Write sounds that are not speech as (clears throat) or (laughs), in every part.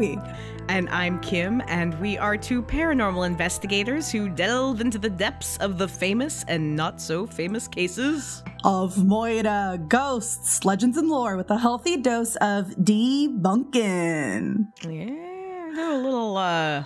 to Ghoulish Tendencies. I'm Gabby. And I'm Kim, and we are two paranormal investigators who delve into the depths of the famous and not so famous cases of Moira, ghosts, legends, and lore with a healthy dose of debunking. Yeah, a little uh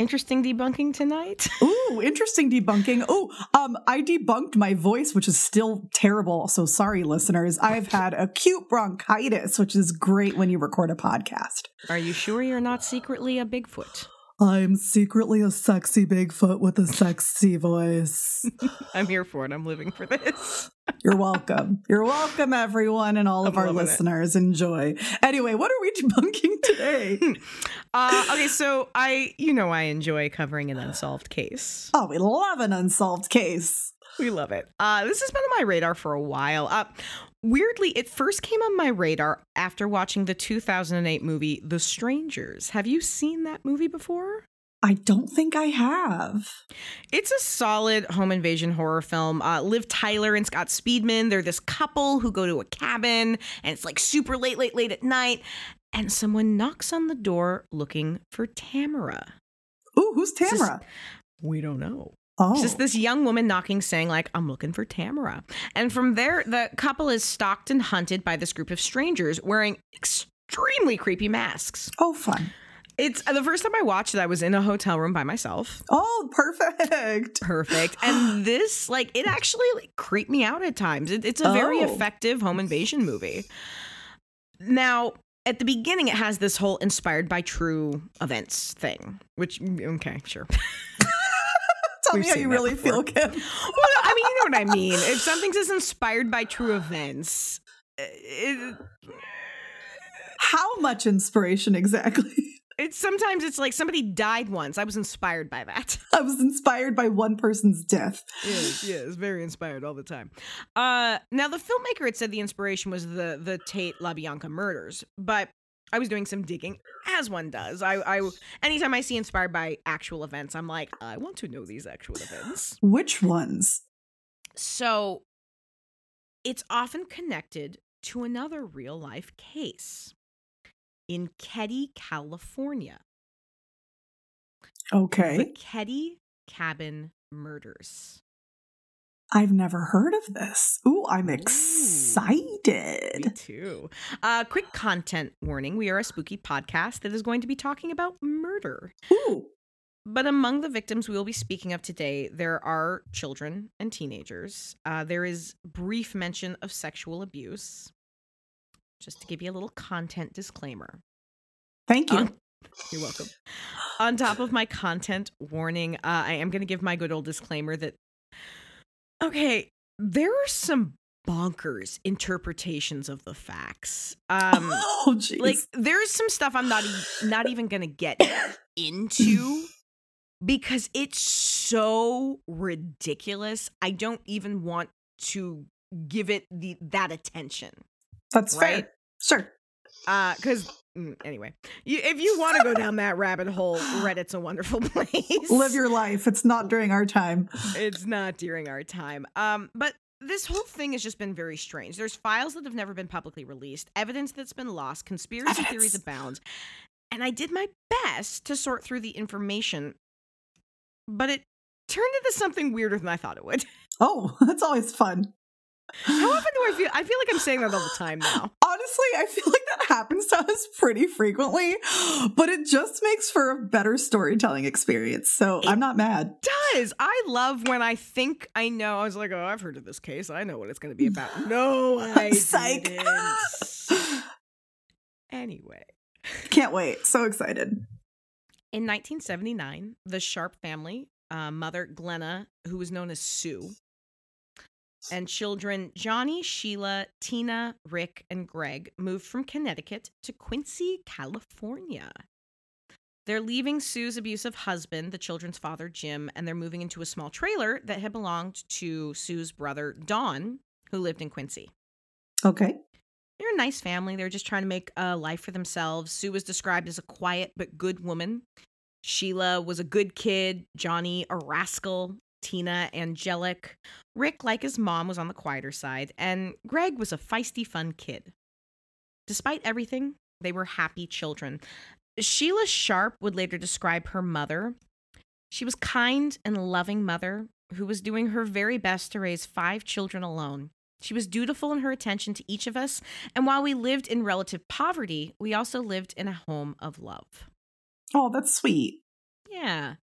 interesting debunking tonight. (laughs) Ooh, interesting debunking. Oh, um, I debunked my voice, which is still terrible. So sorry, listeners. I've had acute bronchitis, which is great when you record a podcast. Are you sure you're not secretly a Bigfoot? I'm secretly a sexy Bigfoot with a sexy voice. (laughs) I'm here for it. I'm living for this. (laughs) You're welcome. You're welcome, everyone, and all of I'm our listeners. It. Enjoy. Anyway, what are we debunking today? (laughs) uh, okay, so I, you know, I enjoy covering an unsolved case. Oh, we love an unsolved case. We love it. Uh, this has been on my radar for a while. Uh, weirdly, it first came on my radar after watching the 2008 movie The Strangers. Have you seen that movie before? I don't think I have. It's a solid home invasion horror film. Uh, Liv Tyler and Scott Speedman, they're this couple who go to a cabin and it's like super late, late, late at night. And someone knocks on the door looking for Tamara. Ooh, who's Tamara? we don't know. Oh. It's just this young woman knocking, saying, like, I'm looking for Tamara. And from there, the couple is stalked and hunted by this group of strangers wearing extremely creepy masks. Oh, fun. It's the first time I watched it, I was in a hotel room by myself. Oh, perfect. (laughs) Perfect. And (gasps) this, like, it actually like, creeped me out at times. It, it's a very oh. effective home invasion movie. Now, at the beginning, it has this whole inspired by true events thing, which, mm, okay, sure. (laughs) Tell We've me how you really before. feel, Kim. (laughs) well, I mean, you know what I mean. If something's is inspired by true events, it, how much inspiration exactly? (laughs) It's sometimes it's like somebody died once. I was inspired by that. I was inspired by one person's death. Yes, yes, very inspired all the time. Uh, now the filmmaker had said the inspiration was the the Tate LaBianca murders, but I was doing some digging, as one does. I, I, anytime I see inspired by actual events, I'm like, I want to know these actual events. Which ones? So, it's often connected to another real life case in Keddie, California. Okay. The Keddie Cabin Murders. I've never heard of this. Ooh, I'm excited. me too. Uh, quick content warning we are a spooky podcast that is going to be talking about murder. Ooh. But among the victims we will be speaking of today, there are children and teenagers. Uh, there is brief mention of sexual abuse. Just to give you a little content disclaimer. Thank you. Um, you're welcome. On top of my content warning, uh, I am going to give my good old disclaimer that Okay, there are some bonkers interpretations of the facts. Um (laughs) oh, geez. like there's some stuff I'm not e- not even going to get (laughs) into because it's so ridiculous. I don't even want to give it the that attention. That's right? fair. Sure. Uh cuz Mm, anyway, you, if you want to go down that rabbit hole, Reddit's a wonderful (laughs) place. Live your life. It's not during our time. It's not during our time. Um, but this whole thing has just been very strange. There's files that have never been publicly released, evidence that's been lost, conspiracy evidence. theories abound. And I did my best to sort through the information, but it turned into something weirder than I thought it would. Oh, (laughs) that's always fun. How often do I feel? I feel like I'm saying that all the time now. Honestly, I feel like that happens to us pretty frequently, but it just makes for a better storytelling experience. So it I'm not mad. Does I love when I think I know? I was like, oh, I've heard of this case. I know what it's going to be about. (sighs) No, I (laughs) Psych. didn't. (sighs) anyway, can't wait. So excited. In 1979, the Sharp family, uh, mother Glenna, who was known as Sue, and children Johnny, Sheila, Tina, Rick, and Greg moved from Connecticut to Quincy, California. They're leaving Sue's abusive husband, the children's father, Jim, and they're moving into a small trailer that had belonged to Sue's brother, Don, who lived in Quincy. Okay. They're a nice family. They're just trying to make a life for themselves. Sue was described as a quiet but good woman. Sheila was a good kid, Johnny, a rascal, Tina, angelic. Rick, like his mom, was on the quieter side, and Greg was a feisty, fun kid. despite everything, they were happy children. Sheila Sharp would later describe her mother. She was kind and loving mother who was doing her very best to raise five children alone. She was dutiful in her attention to each of us, and while we lived in relative poverty, we also lived in a home of love. Oh, that's sweet. Yeah.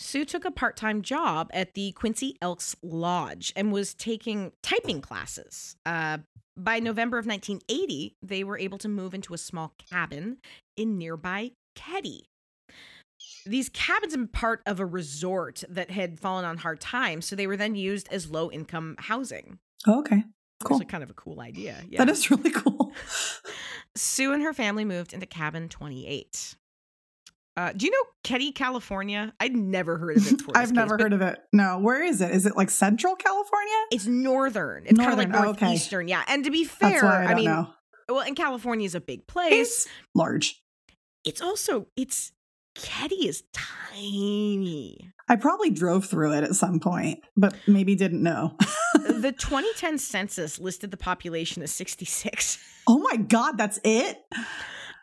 Sue took a part time job at the Quincy Elks Lodge and was taking typing classes. Uh, by November of 1980, they were able to move into a small cabin in nearby Keddie. These cabins are part of a resort that had fallen on hard times, so they were then used as low income housing. Oh, okay. Cool. Actually, kind of a cool idea. Yeah. That is really (laughs) cool. Sue and her family moved into cabin 28. Uh, do you know Keddie, California? I'd never heard of it before. I've never heard of it. No, where is it? Is it like Central California? It's northern. It's Northern, kind of like oh, okay. northeastern. Yeah. And to be fair, I, I, mean, know. well, and California is a big place. It's large. It's also it's Keddie is tiny. I probably drove through it at some point, but maybe didn't know. the (laughs) 2010 census listed the population as 66. oh my god, that's it?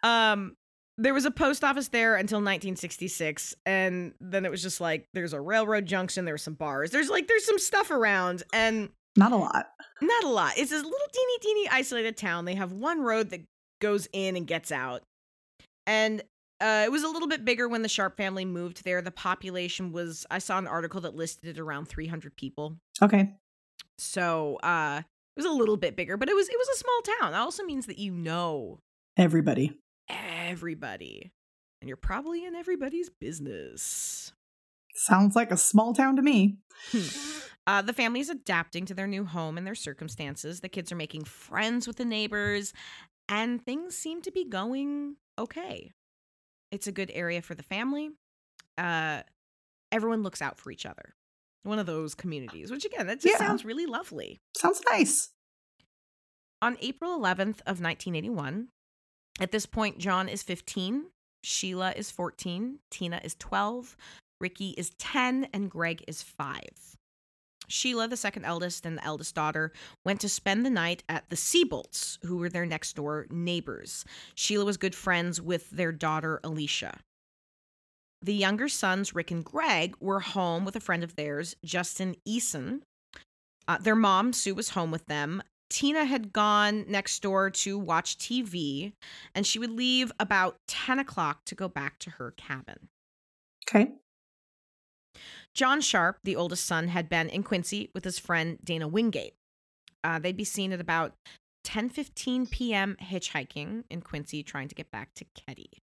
Um, there was a post office there until 1966, and then it was just like there's a railroad junction, there's some bars, there's like there's some stuff around, and Not a lot. not a lot. It's this little teeny teeny isolated town. They have one road that goes in and gets out, and uh, it was a little bit bigger when the Sharp family moved there. The population was I saw an article that listed it around 300 people. Okay. So uh it was a little bit bigger, but it was it was a small town. That also means that you know Everybody. Everybody. And you're probably in everybody's business. Sounds like a small town to me. Uh, the family is adapting to their new home and their circumstances. The kids are making friends with the neighbors, and things seem to be going okay. It's a good area for the family. Uh, everyone looks out for each other. One of those communities, which again, that just Yeah. sounds really lovely. Sounds nice. On April 11th of 1981, at this point, John is 15, Sheila is 14, Tina is 12, Ricky is 10, and Greg is 5. Sheila, the second eldest and the eldest daughter, went to spend the night at the Seabolts, who were their next door neighbors. Sheila was good friends with their daughter, Alicia. The younger sons, Rick and Greg, were home with a friend of theirs, Justin Eason. Uh, their mom, Sue, was home with them. Tina had gone next door to watch TV, and she would leave about 10 o'clock to go back to her cabin. Okay. John Sharp, the oldest son, had been in Quincy with his friend Dana Wingate. Uh, they'd be seen at about 10:15 p.m. hitchhiking in Quincy, trying to get back to Keddie.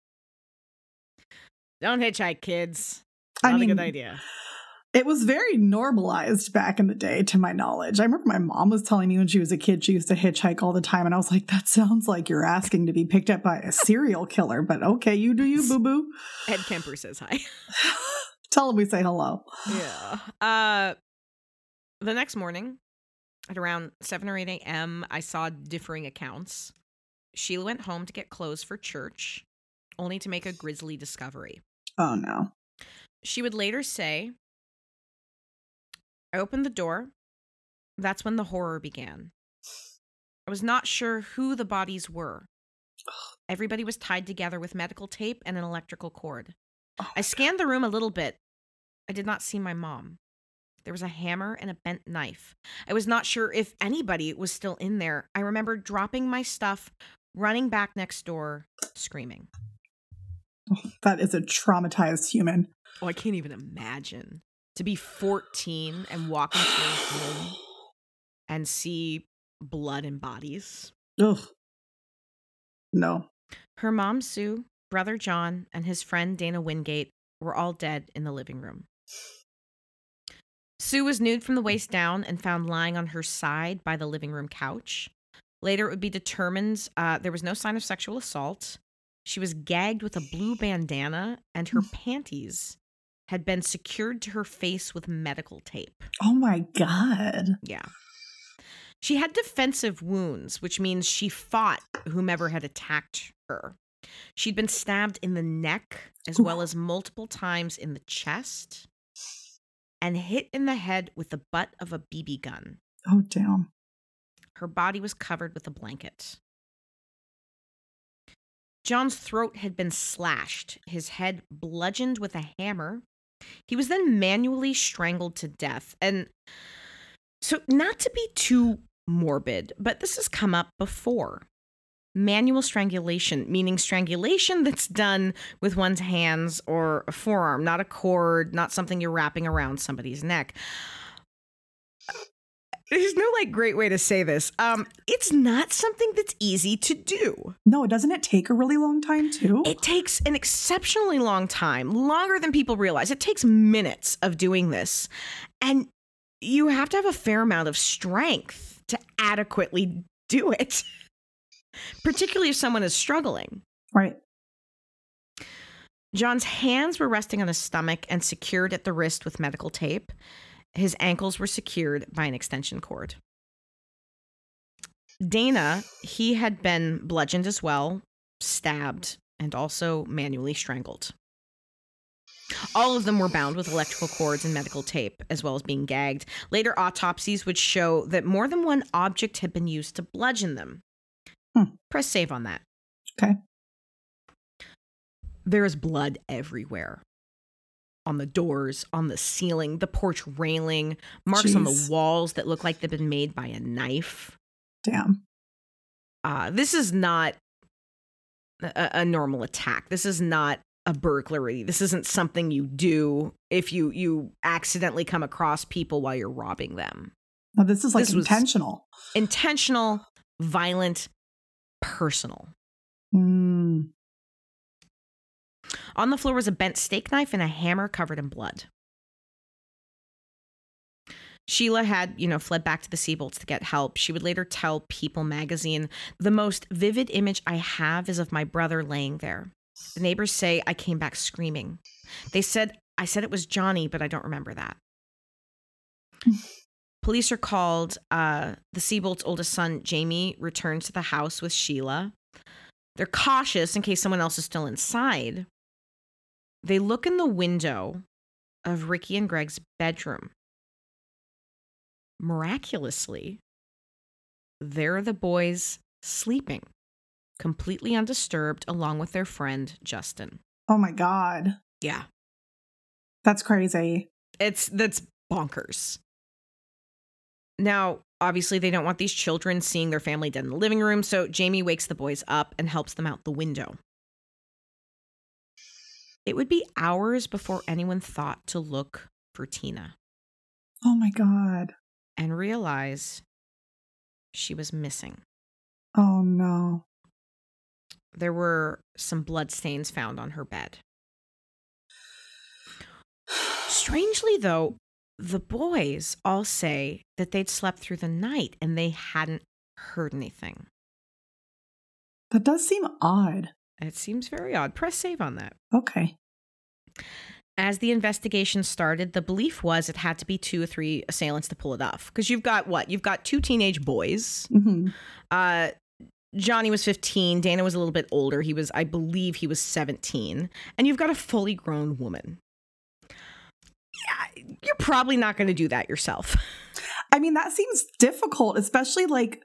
Don't hitchhike, kids. I Not a good idea. It was very normalized back in the day, to my knowledge. I remember my mom was telling me when she was a kid she used to hitchhike all the time, and I was like, that sounds like you're asking to be picked up by a serial killer, but okay, you do you, (laughs) boo boo. Ed Kemper says hi. (laughs) Tell him we say hello. yeah. Uh, the next morning, at around 7 or 8 a.m., I saw differing accounts. Sheila went home to get clothes for church, only to make a grisly discovery. Oh no. She would later say, I opened the door. That's when the horror began. I was not sure who the bodies were. Everybody was tied together with medical tape and an electrical cord. Oh, I scanned the room a little bit. I did not see my mom. There was a hammer and a bent knife. I was not sure if anybody was still in there. I remember dropping my stuff, running back next door, screaming. (laughs) That is a traumatized human. Oh, I can't even imagine to be 14 and walk into a room and see blood and bodies. Ugh. No. Her mom, Sue, brother John, and his friend Dana Wingate were all dead in the living room. Sue was nude from the waist down and found lying on her side by the living room couch. Later, it would be determined uh, there was no sign of sexual assault. She was gagged with a blue bandana, and her panties had been secured to her face with medical tape. Oh my god. Yeah. She had defensive wounds, which means she fought whomever had attacked her. She'd been stabbed in the neck as well as multiple times in the chest and hit in the head with the butt of a BB gun. Oh damn. Her body was covered with a blanket. John's throat had been slashed, his head bludgeoned with a hammer. He was then manually strangled to death. And so, not to be too morbid, but this has come up before. Manual strangulation, meaning strangulation (laughs) that's done with one's hands or a forearm, not a cord, not something you're wrapping around somebody's neck there's no like great way to say this. Um, it's not something that's easy to do. No, doesn't it take a really long time too? It takes an exceptionally long time, longer than people realize. It takes minutes of doing this. And you have to have a fair amount of strength to adequately do it, (laughs) particularly if someone is struggling. Right. John's hands were resting on his stomach and secured at the wrist with medical tape. His ankles were secured by an extension cord. Dana, he had been bludgeoned as well, stabbed, and also manually strangled. All of them were bound with electrical cords and medical tape, as well as being gagged. Later autopsies would show that more than one object had been used to bludgeon them. Hmm. Press save on that. Okay. There is blood everywhere on the doors, on the ceiling, the porch railing, marks Jeez. on the walls that look like they've been made by a knife. Damn. Uh, this is not a, a normal attack. This is not a burglary. This isn't something you do if you you accidentally come across people while you're robbing them. No, this is like this intentional. Intentional, violent, personal. Mm. On the floor was a bent steak knife and a hammer covered in blood. Sheila had, you know, fled back to the Seabolts to get help. She would later tell People magazine, "The most vivid image I have is of my brother laying there. The neighbors say I came back screaming. They said I said it was Johnny, but I don't remember that." (laughs) Police are called. Uh, the Seabolt's oldest son, Jamie, returns to the house with Sheila. They're cautious in case someone else is still inside. They look in the window of Ricky and Greg's bedroom. Miraculously, there are the boys sleeping, completely undisturbed, along with their friend Justin. Oh my God. Yeah. That's crazy. It's that's bonkers. Now, obviously, they don't want these children seeing their family dead in the living room, so Jamie wakes the boys up and helps them out the window. It would be hours before anyone thought to look for Tina. Oh my God. And realize she was missing. Oh no. There were some bloodstains found on her bed. Strangely, though, the boys all say that they'd slept through the night and they hadn't heard anything. That does seem odd. It seems very odd. Press save on that. Okay. As the investigation started, the belief was it had to be two or three assailants to pull it off. Because you've got what? You've got two teenage boys. Mm-hmm. Uh, Johnny was 15. Dana was a little bit older. He was, I believe, he was 17. And you've got a fully grown woman. Yeah, you're probably not going to do that yourself. I mean, that seems difficult, especially like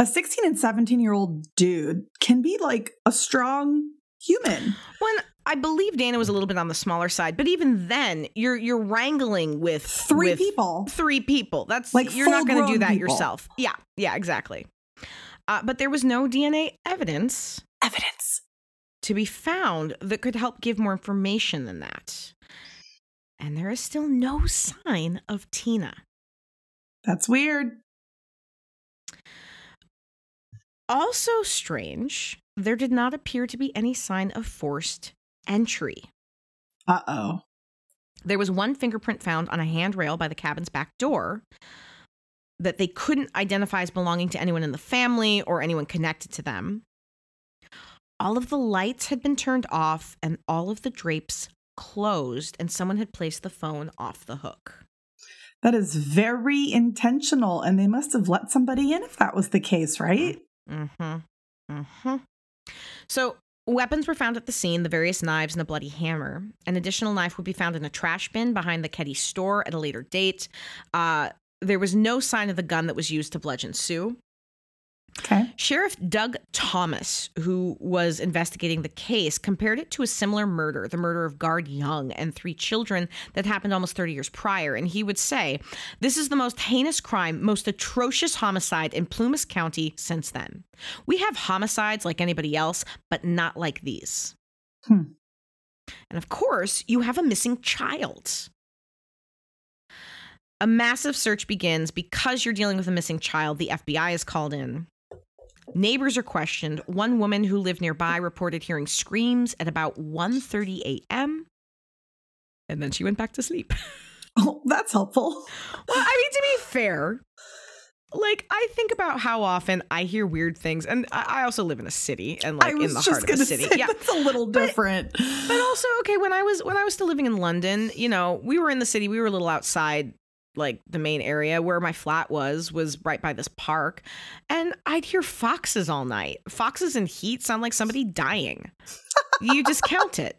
a 16 and 17 year old dude can be like a strong human. When I believe Dana was a little bit on the smaller side, but even then, you're you're wrangling with three with people. Three people. That's like you're not going to do that people. yourself. Yeah, yeah, exactly. Uh, but there was no DNA evidence. Evidence to be found that could help give more information than that. And there is still no sign of Tina. That's weird. Also strange, there did not appear to be any sign of forced entry. Uh oh. There was one fingerprint found on a handrail by the cabin's back door that they couldn't identify as belonging to anyone in the family or anyone connected to them. All of the lights had been turned off and all of the drapes closed, and someone had placed the phone off the hook. That is very intentional, and they must have let somebody in if that was the case, right? Mm hmm. Mm hmm. So, weapons were found at the scene the various knives and a bloody hammer. An additional knife would be found in a trash bin behind the Keddie store at a later date. Uh, there was no sign of the gun that was used to bludgeon Sue. Okay. Sheriff Doug Thomas, who was investigating the case, compared it to a similar murder, the murder of Guard Young and three children that happened almost 30 years prior. And he would say, This is the most heinous crime, most atrocious homicide in Plumas County since then. We have homicides like anybody else, but not like these. Hmm. And of course, you have a missing child. A massive search begins because you're dealing with a missing child. The FBI is called in. Neighbors are questioned. One woman who lived nearby reported hearing screams at about 1:30 a.m. And then she went back to sleep. (laughs) Oh, that's helpful. Well, I mean, to be fair, like I think about how often I hear weird things, and I I also live in a city and like in the heart of a city. yeah, that's a little different. but also okay when i was when i was still living in london you know we were in the city we were a little outside like the main area where my flat was was right by this park and i'd hear foxes all night. Foxes in heat sound like somebody dying. You discount it.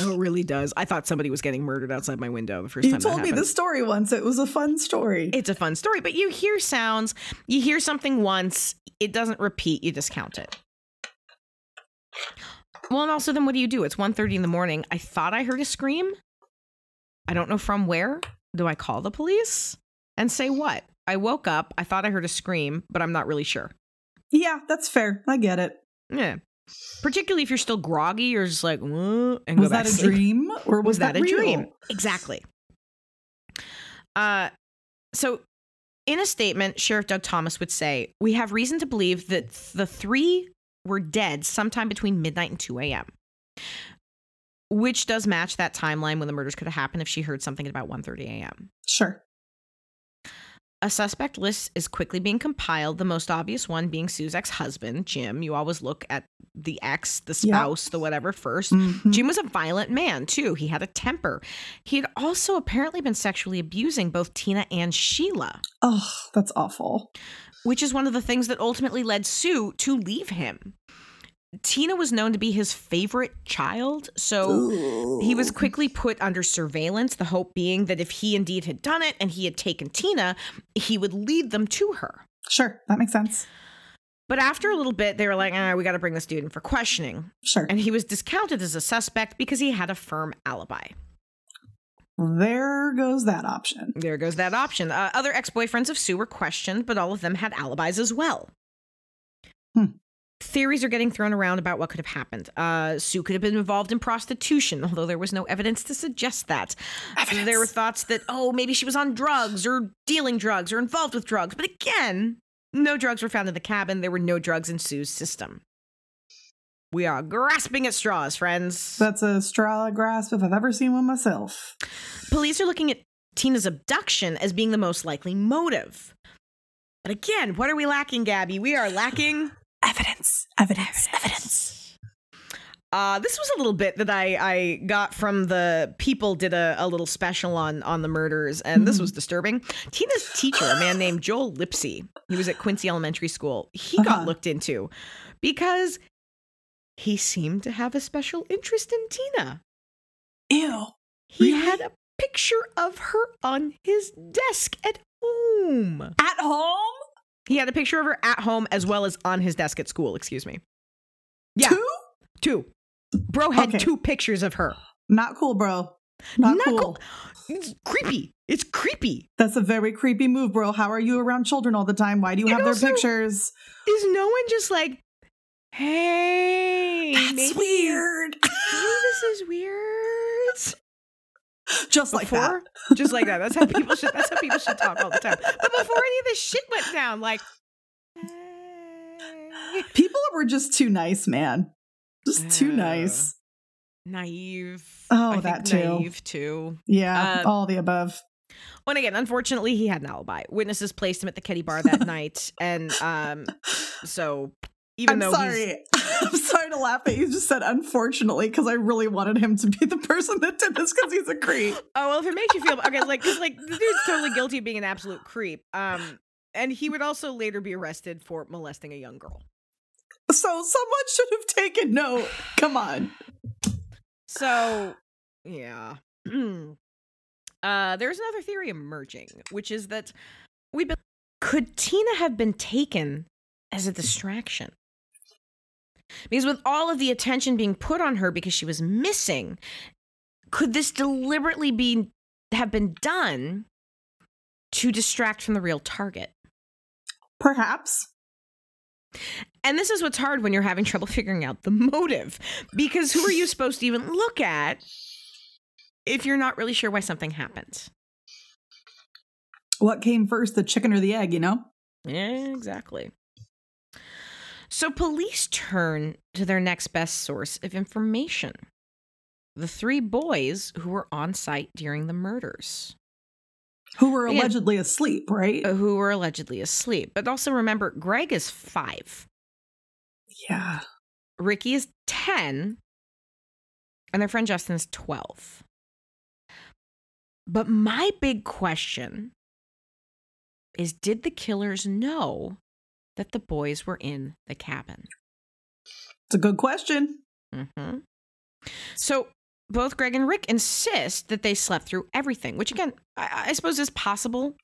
Oh it really does. I thought somebody was getting murdered outside my window the first you time that told me happened. this story once. It was a fun story. it's a fun story but you hear sounds. You hear something once. It doesn't repeat. You discount it. Well and also then what do you do? It's 1.30 in the morning. I thought i heard a scream. I don't know from where do i call the police and say what i woke up i thought i heard a scream but i'm not really sure yeah, that's fair. I get it. yeah particularly if you're still groggy you're just like and Was that a sleep. dream or was, was that, a real? dream exactly uh so in a statement sheriff doug thomas would say we have reason to believe that the three were dead sometime between midnight and 2 a.m which does match that timeline when the murders could have happened if she heard something at about 1.30 a.m Sure. a suspect list is quickly being compiled the most obvious one being sue's ex-husband jim you always look at the ex the spouse the whatever 1st Mhm. Jim was a violent man, too. He had a temper. He had also apparently been sexually abusing both Tina and Sheila, Oh, that's awful. which is one of the things that ultimately led Sue to leave him. Tina was known to be his favorite child, so he was quickly put under surveillance, the hope being that if he indeed had done it and he had taken Tina, he would lead them to her. Sure, that makes sense. But after a little bit, they were like, ah, we got to bring this dude in for questioning. Sure. And he was discounted as a suspect because he had a firm alibi. there goes that option. There goes that option. Uh, other ex boyfriends of Sue were questioned, but all of them had alibis as well. Hmm. Theories are getting thrown around about what could have happened. Uh, Sue could have been involved in prostitution, although there was no evidence to suggest that. Evidence. There were thoughts that, oh, maybe she was on drugs or dealing drugs or involved with drugs. But again, no drugs were found in the cabin. There were no drugs in Sue's system. We are grasping at straws, friends. That's a straw grasp if I've ever seen one myself. Police are looking at Tina's abduction as being the most likely motive. But again, what are we lacking, Gabby? We are lacking Evidence, evidence, evidence. Uh, this was a little bit that I, I got from the people did a, a little special on on the murders, and this Mhm. was disturbing. Tina's teacher, a man named Joel Lipsy, he was at Quincy Elementary School. He got Uh-huh. looked into because he seemed to have a special interest in Tina. Ew. He Really? had a picture of her on his desk at home. At home? He had a picture of her at home as well as on his desk at school. Excuse me. Yeah, Two? two. Bro had Okay. two pictures of her. Not cool, bro. Not, Not cool. cool. It's creepy. It's creepy. That's a very creepy move, bro. How are you around children all the time? Why do you And have their pictures? Is no one just like, hey, That's maybe, weird. (laughs) Maybe this is weird. Just like that. Just like that. That's how people should. That's how people should talk all the time. But before any of this shit went down, like, hey. People were just too nice, man. Just too nice. naive. Oh, I that think too. Naive too. Yeah, uh, all the above. And again, unfortunately, he had an alibi. Witnesses placed him at the Keddie Bar that (laughs) night, and um, so even I'm though sorry. (laughs) I'm sorry to laugh at you. Just said unfortunately because I really wanted him to be the person that did this because he's a creep. (laughs) Oh well, if it makes you feel okay, like because like the dude's totally guilty of being an absolute creep. Um, and he would also later be arrested for molesting a young girl. So someone should have taken note. Come on. So yeah. (clears throat) uh, there's another theory emerging, which is that we be- could Tina have been taken as a distraction. Because with all of the attention being put on her because she was missing, could this deliberately be have been done to distract from the real target? Perhaps. And this is what's hard when you're having trouble (laughs) figuring out the motive. Because who are you supposed to even look at if you're not really sure why something happened? What came first, the chicken or the egg, you know? Yeah, exactly. So police turn to their next best source of information the three boys who were on site during the murders. Who were allegedly asleep, right? Who were allegedly asleep. But also remember, Greg is five, yeah. Ricky is 10, and their friend Justin is 12. But my big question is did the killers know that the boys were in the cabin? It's a good question. hmm So both Greg and Rick insist that they slept through everything, which again, I, I suppose is possible.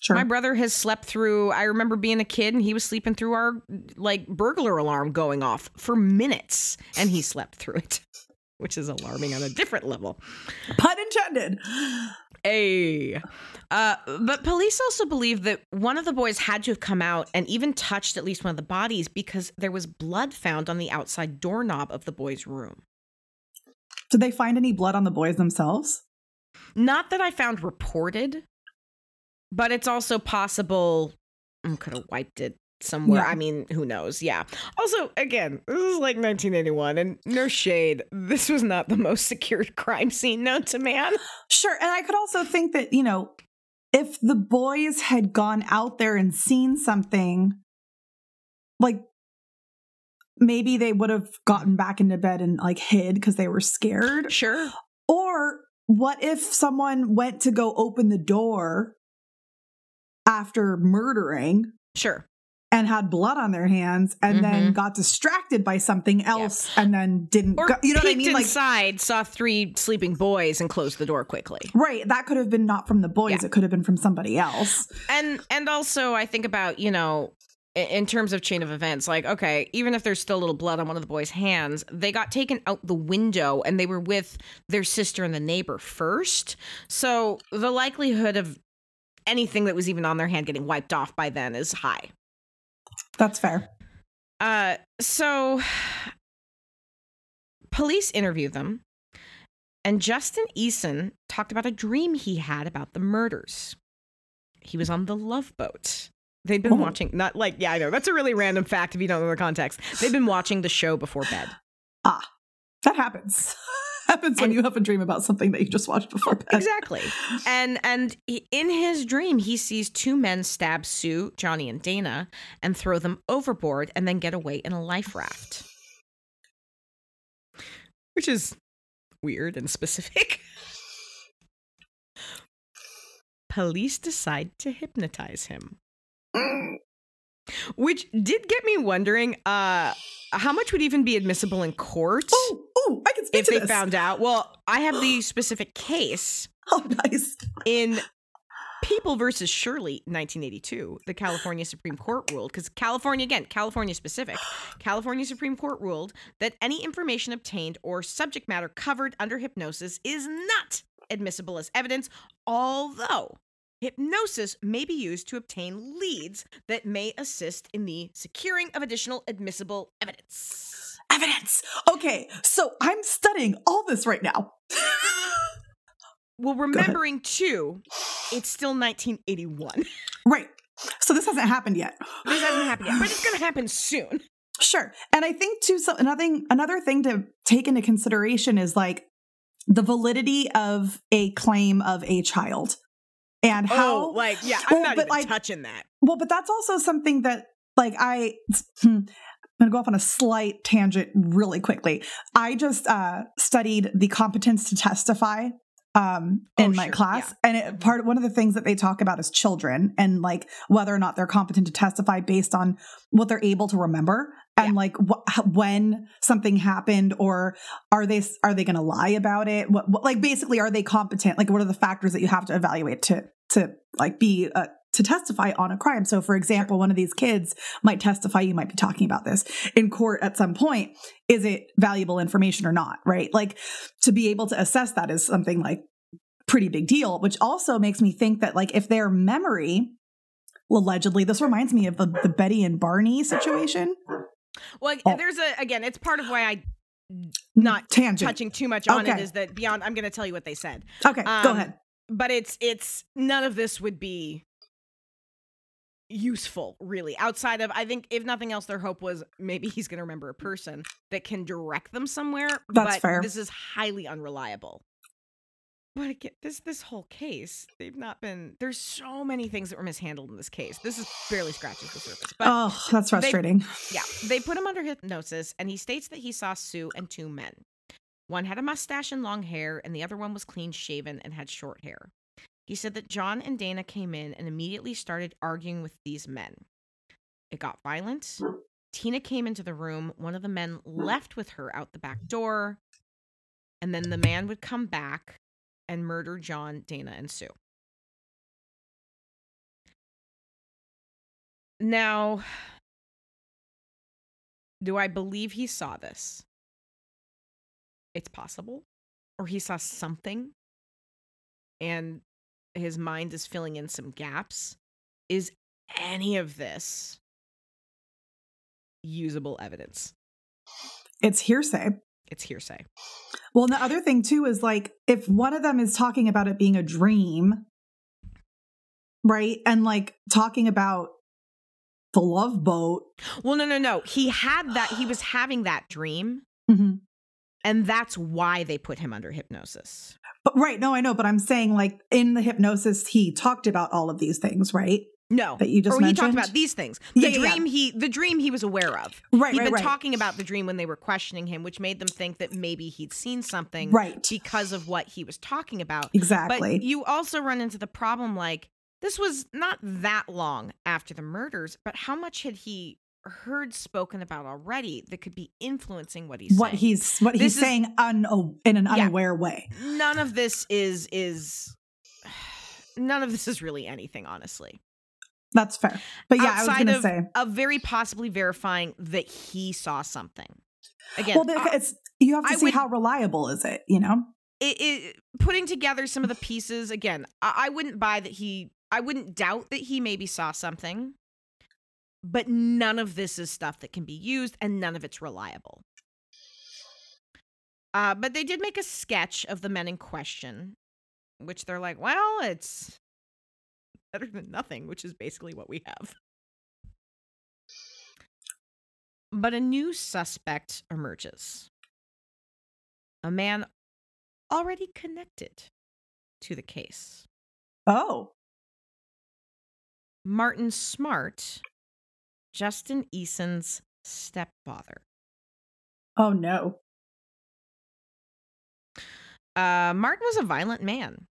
Sure. My brother has slept through. I remember being a kid and he was sleeping through our like burglar alarm going off for minutes, and he slept through it, (laughs) which is alarming on a different level. Pun intended. Hey. Uh, but police also believe that one of the boys had to have come out and even touched at least one of the bodies because there was blood found on the outside doorknob of the boy's room. Did they find any blood on the boys themselves? Not that I found reported, but it's also possible mm, could have wiped it somewhere. Yeah. I mean, who knows? Yeah. Also, again, this is like 1981, and no shade. This was not the most secured (laughs) crime scene known to man. Sure. And I could also think that, you know, if the boys had gone out there and seen something, like maybe they would have gotten back into bed and like hid because they were scared. Sure. Or what if someone went to go open the door after murdering Sure. And had blood on their hands and then Mhm. got distracted by something else and then didn't Or go, you know what I mean? Like, inside, saw three sleeping boys, and closed the door quickly. right. That could have been not from the boys. Yeah. It could have been from somebody else. and and also i think about you know in terms of chain of events like okay even if there's still a little blood on one of the boys hands they got taken out the window and they were with their sister and the neighbor first so the likelihood of anything that was even on their hand getting wiped off by then is high That's fair. uh so (sighs) police interview them and justin eason talked about a dream he had about the murders he was on the love boat they'd been Oh. watching not like yeah i know that's a really random fact if you don't know the context they've been watching the show before bed (gasps) Ah, That happens. (laughs) happens when you have a dream about something that you just watched before bed. exactly. And and he- in his dream he sees two men stab sue johnny and dana and throw them overboard and then get away in a life raft. Which is weird and specific. (laughs) Police decide to hypnotize him mm. Which did get me wondering uh how much would even be admissible in court Oh, oh, I can speak if to they this. found out well i have the (gasps) specific case Oh, nice. in People versus Shirley, 1982, the California Supreme Court ruled, because California, again, California specific, California Supreme Court ruled that any information obtained or subject matter covered under hypnosis is not admissible as evidence, although hypnosis may be used to obtain leads that may assist in the securing of additional admissible evidence. Evidence. Okay, so I'm studying all this right now. Well, remembering too, it's still 1981. right. So this hasn't happened yet. This hasn't happened yet, but it's going (sighs) to happen soon. Sure. And I think too so another thing, another thing to take into consideration is like the validity of a claim of a child. And how oh, like yeah, I'm Well, not but, even like- touching that. well, but that's also something that like I hmm, I'm gonna go off on a slight tangent really quickly. I just uh studied the competence to testify um Oh, in my sure, class and it, part one of the things that they talk about is children and like whether or not they're competent to testify based on what they're able to remember and like wh- when something happened or are they are they going to lie about it what, what like basically are they competent like what are the factors that you have to evaluate to to like be uh, to testify on a crime. So, for example, one of these kids might testify, you might be talking about this in court at some point. Is it valuable information or not? Right. Like to be able to assess that is something like pretty big deal, which also makes me think that, like, if their memory, allegedly, this reminds me of the, the Betty and Barney situation. Well, Oh. there's a again. It's part of why I not Tangent. touching too much on it Okay. is that beyond. I'm going to tell you what they said, Okay, go Um, ahead. but it's it's none of this would be useful really outside of i think if nothing else their hope was maybe he's going to remember a person that can direct them somewhere That's but fair. this is highly unreliable but again this this whole case they've not been there's so many things that were mishandled in this case this is barely scratches the surface but oh, that's frustrating. yeah, they put him under hypnosis, and he states that he saw Sue and two men. One had a mustache and long hair, and the other one was clean shaven and had short hair. He said that John and Dana came in and immediately started arguing with these men. It got violent. Tina came into the room. One of the men left with her out the back door, and then the man would come back and murder John, Dana, and Sue. Now, do I believe he saw this? It's possible. Or he saw something and his mind is filling in some gaps. Is any of this usable evidence? It's hearsay. It's hearsay. Well, and the other thing too is like if one of them is talking about it being a dream, right? And like talking about the love boat. Well, no, no, no. He had that, he was having that dream, Mhm. and that's why they put him under hypnosis. But right, no, I know, but I'm saying like in the hypnosis, he talked about all of these things, right? No. That you just or he talked about these things. The Yeah, yeah, yeah. dream he the dream he was aware of. Right, He'd right, been right. talking about the dream when they were questioning him, which made them think that maybe he'd seen something Right. because of what he was talking about. Exactly. But you also run into the problem like this was not that long after the murders, but how much had he heard spoken about already that could be influencing what he's what saying? he's what This he's is- saying un- oh, in an Yeah. unaware way. None of this is is (sighs) none of this is really anything, honestly. That's fair. But yeah, I was outside going to say. of very possibly verifying that he saw something. Again, Well, it's you have to I see would- how reliable is it, you know? it, it, putting together some of the pieces again, I, I wouldn't buy that he. I wouldn't doubt that he maybe saw something, but none of this is stuff that can be used, and none of it's reliable. Uh, but they did make a sketch of the men in question, which they're like, well, it's better than nothing, which is basically what we have. But a new suspect emerges. A man already connected to the case. Oh. Martin Smartt, Justin Eason's stepfather. Oh no. Uh, Martin was a violent man.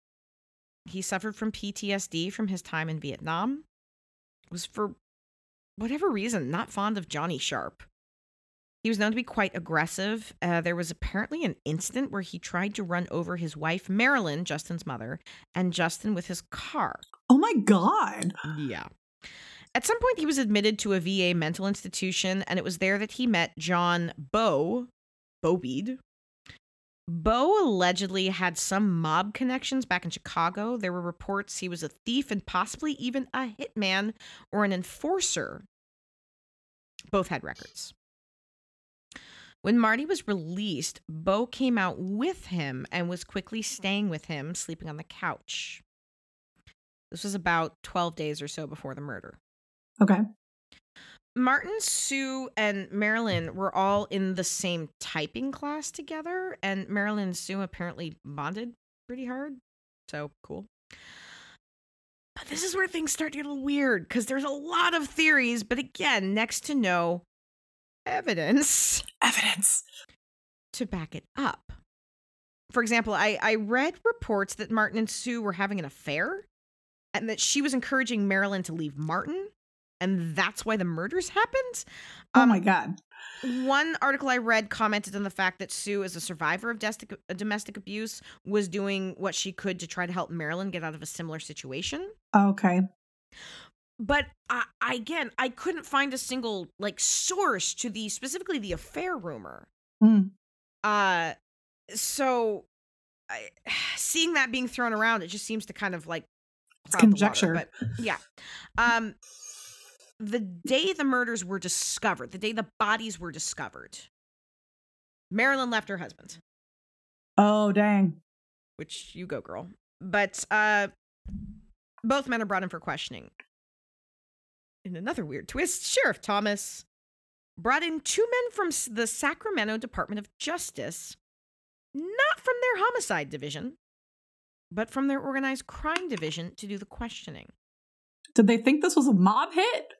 He suffered from PTSD from his time in Vietnam. Was for whatever reason not fond of Johnny Sharp. He was known to be quite aggressive. Uh, there was apparently an incident where he tried to run over his wife, Marilyn, Justin's mother, and Justin with his car. Oh my god. Yeah. At some point, he was admitted to a VA mental institution, and it was there that he met John Bo, Boubede. Bowe allegedly had some mob connections back in Chicago. There were reports he was a thief and possibly even a hitman or an enforcer. Both had records. When Marty was released, Bo came out with him and was quickly staying with him, sleeping on the couch. This was about 12 days or so before the murder. Okay. Martin, Sue, and Marilyn were all in the same typing class together, and Marilyn and Sue apparently bonded pretty hard. So cool. But this is where things start to get a little weird because there's a lot of theories, but again, next to no evidence (laughs) Evidence. to back it up. For example, I, I read reports that Martin and Sue were having an affair and that she was encouraging Marilyn to leave Martin, and that's why the murders happened. Oh Um, my god. One article I read commented on the fact that Sue, as a survivor of domestic abuse, was doing what she could to try to help Marilyn get out of a similar situation. Okay. But I, again, I couldn't find a single like source to the specifically the affair rumor. Mm. Uh, so I, seeing that being thrown around, it just seems to kind of like It's cloud water, conjecture. but yeah. Um, the day the murders were discovered, the day the bodies were discovered, Marilyn left her husband. Oh, dang. which you go girl but uh both men are brought in for questioning in another weird twist sheriff thomas brought in two men from the sacramento department of justice not from their homicide division but from their organized crime division to do the questioning Did they think this was a mob hit?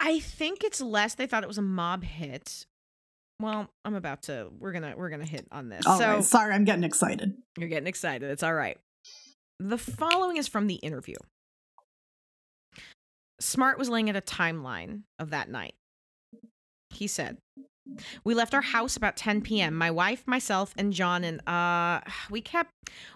I think it's less they thought it was a mob hit well i'm about to we're gonna we're gonna hit on this All so right, Sorry, I'm getting excited. You're getting excited. It's all right. The following is from the interview. Smartt was laying at a timeline of that night. He said, "We left our house about 10 p.m. My wife, myself, and John and uh we kept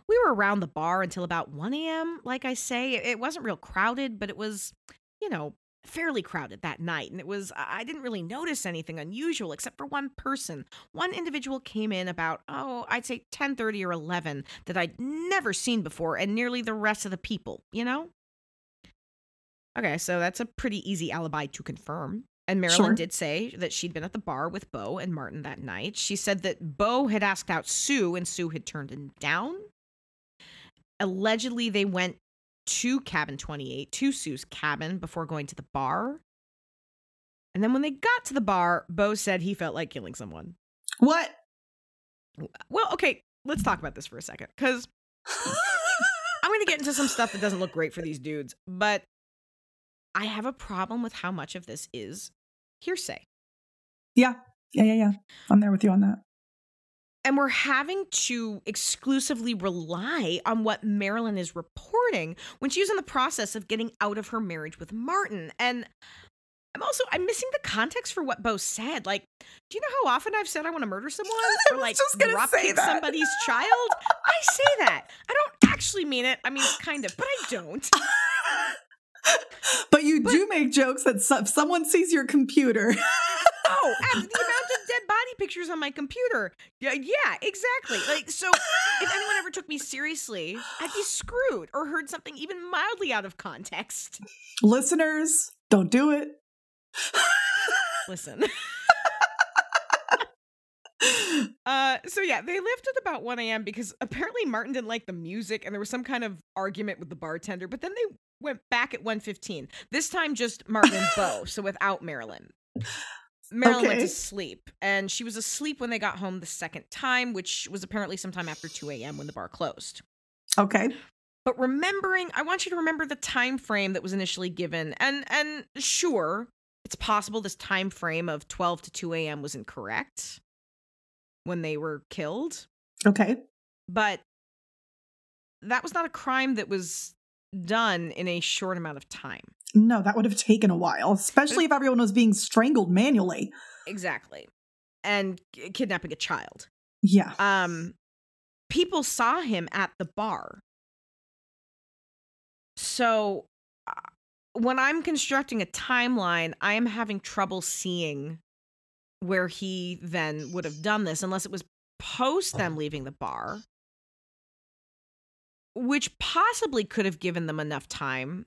we were around the bar until about 1 a.m. Like I say, it, it wasn't real crowded, but it was, you know, fairly crowded that night and it was I didn't really notice anything unusual except for one person. One individual came in about oh, I'd say 10:30 or 11 that I'd never seen before and nearly the rest of the people, you know? Okay, so that's a pretty easy alibi to confirm. And Marilyn Sure. did say that she'd been at the bar with Bo and Martin that night. She said that Bo had asked out Sue and Sue had turned him down. Allegedly, they went to cabin 28, to Sue's cabin before going to the bar. And then when they got to the bar, Bo said he felt like killing someone. What? Well, okay, let's talk about this for a second because (laughs) I'm going to get into some stuff that doesn't look great for these dudes, but I have a problem with how much of this is hearsay. yeah, yeah, yeah, yeah. I'm there with you on that. And we're having to exclusively rely on what Marilyn is reporting when she's in the process of getting out of her marriage with Martin. And I'm also I'm missing the context for what Bo said. Like, do you know how often I've said I want to murder someone (laughs) or like drop kick somebody's child? I say that. I don't actually mean it. I mean kind of, but I don't. (laughs) But you do make jokes that so- someone sees your computer, (laughs) Oh, the amount of dead body pictures on my computer. Yeah, yeah, exactly. Like, so if anyone ever took me seriously, I'd be screwed or heard something even mildly out of context. listeners, don't do it. Listen. (laughs) Uh, so yeah, they left at about 1 a.m. because apparently Martin didn't like the music and there was some kind of argument with the bartender, but then they went back at 1.15. This time just Martin and (laughs) Bo, so without Marilyn. Marilyn went to sleep, and she was asleep when they got home the second time, which was apparently sometime after 2 a.m. when the bar closed. Okay. But remembering, I want you to remember the time frame that was initially given, and and sure, it's possible this time frame of 12 to 2 a.m. was incorrect when they were killed, Okay. but that was not a crime that was done in a short amount of time. No, that would have taken a while, especially if everyone was being strangled manually. Exactly. And kidnapping a child. Yeah. um people saw him at the bar so uh, when i'm constructing a timeline i am having trouble seeing where he then would have done this unless it was post them leaving the bar which possibly could have given them enough time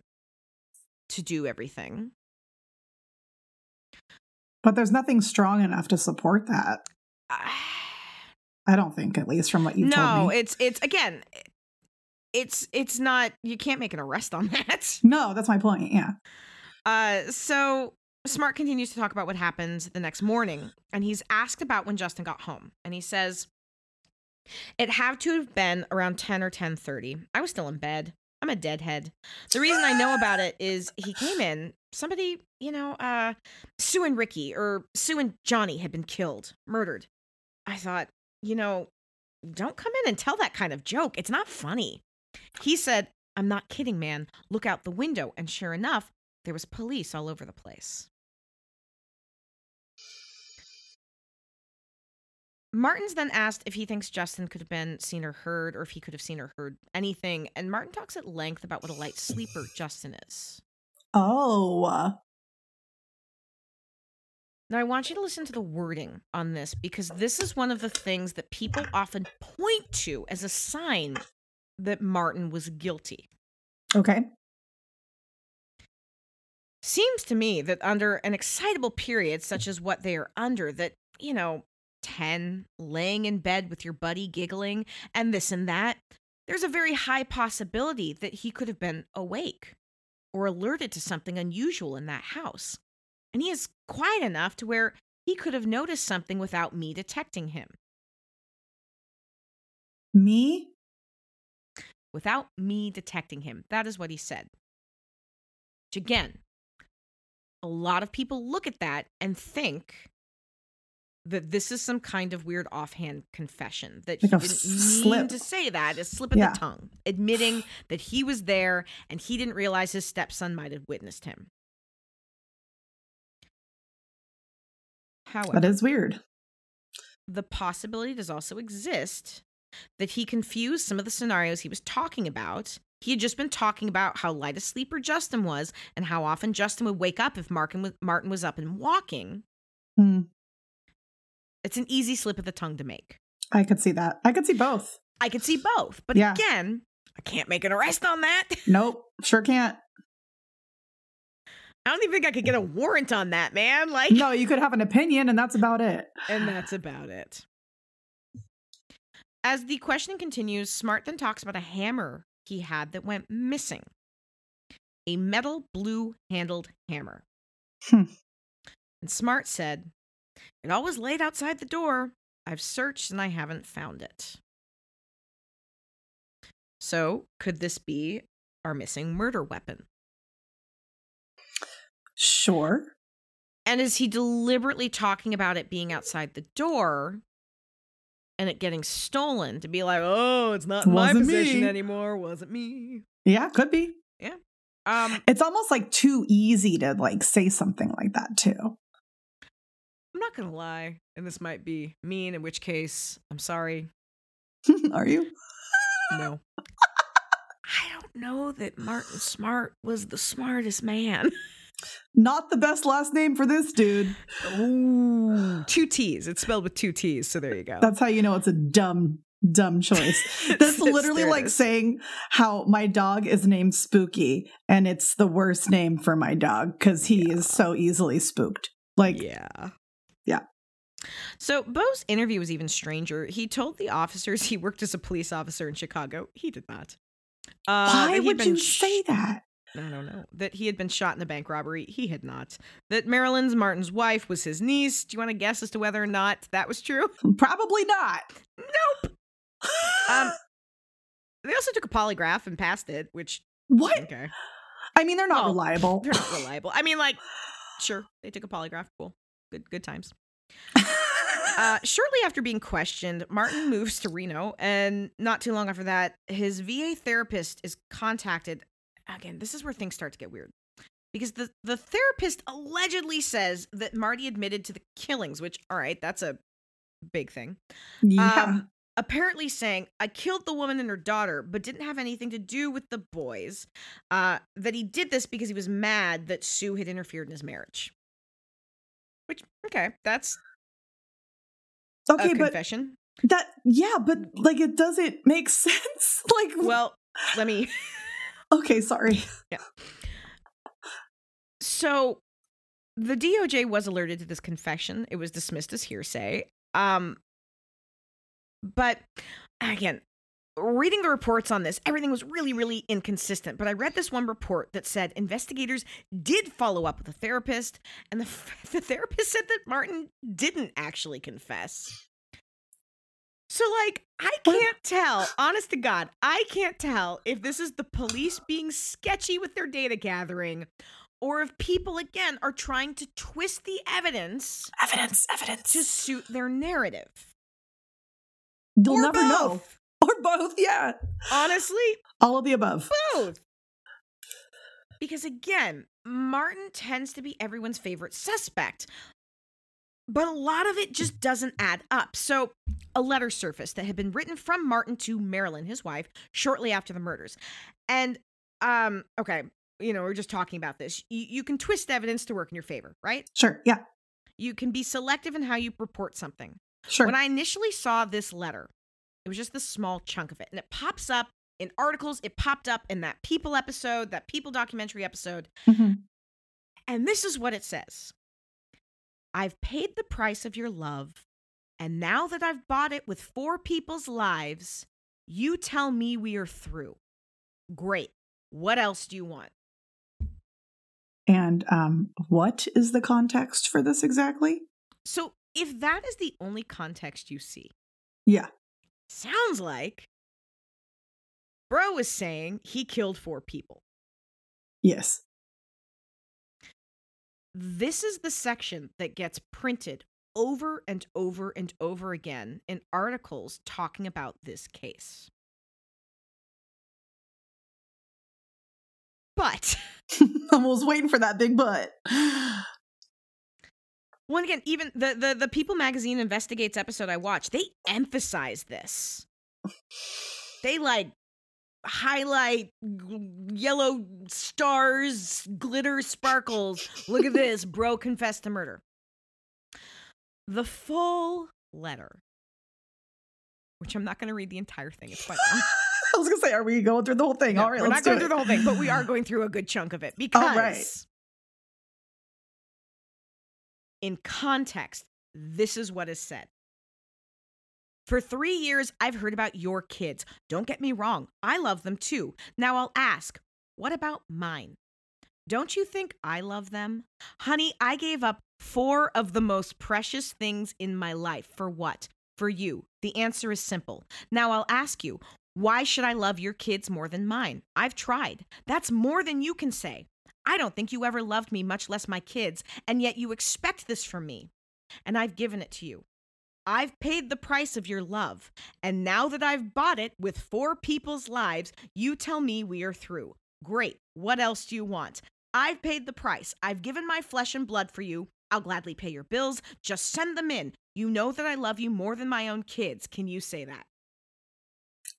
to do everything But there's nothing strong enough to support that. (sighs) I don't think, at least from what you've no told me. No, it's it's again it's it's not you can't make an arrest on (laughs) that no, that's my point. Yeah. Uh, so Smartt continues to talk about what happened the next morning, and he's asked about when Justin got home, and he says it had to have been around ten or ten thirty. I was still in bed. I'm a deadhead. The reason I know about it is he came in. Somebody, you know, uh, Sue and Ricky or Sue and Johnny had been killed, murdered. I thought, you know, don't come in and tell that kind of joke. It's not funny. He said, I'm not kidding, man. Look out the window. And sure enough, there was police all over the place. Martin's then asked if he thinks Justin could have been seen or heard, or if he could have seen or heard anything. And Martin talks at length about what a light sleeper Justin is. Oh. Now, I want you to listen to the wording on this because this is one of the things that people often point to as a sign that Martin was guilty. Okay. Seems to me that under an excitable period such as what they are under, that, you know, 10, laying in bed with your buddy giggling, and this and that, there's a very high possibility that he could have been awake or alerted to something unusual in that house. And he is quiet enough to where he could have noticed something without me detecting him. Me? Without me detecting him. That is what he said. Which again, a lot of people look at that and think that this is some kind of weird offhand confession that Like he didn't s- mean to say that a slip of Yeah. the tongue admitting that he was there and he didn't realize his stepson might have witnessed him however That is weird. the possibility does also exist that he confused some of the scenarios he was talking about. He had just been talking about how light a sleeper Justin was and how often Justin would wake up if Martin was, up and walking. Hmm. It's an easy slip of the tongue to make. I could see that. I could see both. I could see both, but Yeah. again, I can't make an arrest on that. (laughs) Nope. Sure can't. I don't even think I could get a warrant on that, man. Like, No, you could have an opinion, and that's about it. and that's about it. As the questioning continues, Smartt then talks about a hammer he had that went missing a metal blue handled hammer. Hmm. And Smartt said, It always laid outside the door. I've searched and I haven't found it. So, could this be our missing murder weapon? Sure. And is he deliberately talking about it being outside the door and it getting stolen to be like, oh, it's not in my possession me." anymore, wasn't me? Yeah, could be. Yeah. Um, It's almost like too easy to like say something like that too. I'm not gonna lie, and this might be mean, in which case, I'm sorry. (laughs) Are you? No. (laughs) I don't know that Martin Smartt was the smartest man. (laughs) Not the best last name for this dude. Ooh. Two T's. It's spelled with two T's, so there you go. That's how you know it's a dumb, dumb choice. That's literally like saying how my dog is named Spooky, and it's the worst name for my dog because he is so easily spooked. Like, Yeah. Yeah. So Bo's interview was even stranger. He told the officers he worked as a police officer in Chicago. He did not. Uh, why he'd you sh- say that? I don't know. That he had been shot in a bank robbery. He had not. That Marilyn's Martin's wife was his niece. Do you want to guess as to whether or not that was true? (laughs) Probably not. Nope. (gasps) Um, they also took a polygraph and passed it, which what? okay, I mean, they're not Well, reliable. they're not reliable. I mean, like, (sighs) sure, they took a polygraph. Cool, good, good times. (laughs) Uh, shortly after being questioned, Martin moves to Reno, and not too long after that, his VA therapist is contacted. Again, this is where things start to get weird. Because the, the therapist allegedly says that Marty admitted to the killings, which, all right, that's a big thing. yeah. Um, apparently saying, I killed the woman and her daughter, but didn't have anything to do with the boys. Uh, that he did this because he was mad that Sue had interfered in his marriage. Which, okay, that's okay, a but confession. that, yeah, but like it doesn't make (laughs) sense. like, Well, let me. (laughs) okay, sorry. Yeah. So the DOJ was alerted to this confession. It was dismissed as hearsay. Um, but again, reading the reports on this, everything was really, really inconsistent. But I read this one report that said investigators did follow up with a therapist, and the, (laughs) the therapist said that Martin didn't actually confess. So, like, I can't tell, honest to God, I can't tell if this is the police being sketchy with their data gathering or if people, again, are trying to twist the evidence Evidence, evidence. to suit their narrative. You'll or never know. (laughs) Or both, yeah. Honestly, All of the above. both. Because again, Martin tends to be everyone's favorite suspect. but a lot of it just doesn't add up. So, a letter surfaced that had been written from Martin to Marilyn, his wife, shortly after the murders. And, um, okay, you know, we're just talking about this. You, you can twist evidence to work in your favor, right? Sure. Yeah. You can be selective in how you report something. Sure. When I initially saw this letter, it was just the small chunk of it, and it pops up in articles. It popped up in that People episode, that People documentary episode. Mhm. And this is what it says I've paid the price of your love, and now that I've bought it with four people's lives, you tell me we are through. Great. What else do you want? And um, what is the context for this exactly? So, if that is the only context you see, Yeah. Sounds like Bro is saying he killed four people. Yes. This is the section that gets printed over and over and over again in articles talking about this case. But (laughs) I was waiting for that big butt. One again, even the, the the People Magazine Investigates episode I watched, they emphasize this. They like highlight yellow stars, glitter, sparkles. Look at this, (laughs) bro confessed to murder. The full letter, which I'm not going to read the entire thing. It's quite long. (laughs) I was gonna say, are we going through the whole thing? No, All right, we're not going do through the whole thing, but we are going through a good chunk of it because (laughs) All right. In context, this is what is said. For three years, I've heard about your kids. Don't get me wrong, I love them too. Now I'll ask, what about mine? Don't you think I love them? Honey, I gave up four of the most precious things in my life. For what? For you. The answer is simple. Now I'll ask you, why should I love your kids more than mine? I've tried. That's more than you can say. I don't think you ever loved me, much less my kids, and yet you expect this from me. And I've given it to you. I've paid the price of your love. And now that I've bought it with four people's lives, you tell me we are through. Great. What else do you want? I've paid the price. I've given my flesh and blood for you. I'll gladly pay your bills. Just send them in. You know that I love you more than my own kids. Can you say that?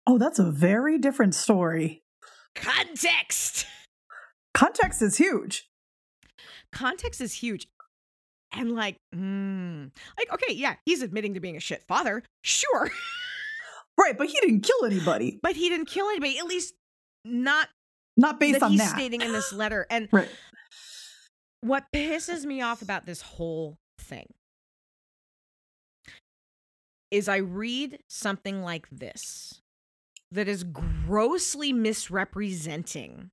Oh, that's a very different story. Context. (laughs) Context is huge. Context is huge. And like, mm, like, okay, yeah, he's admitting to being a shit father. Sure. (laughs) Right, but he didn't kill anybody. but he didn't kill anybody, at least not Not based that on he's that. stating in this letter. And (laughs) Right. what pisses me off about this whole thing is I read something like this that is grossly misrepresenting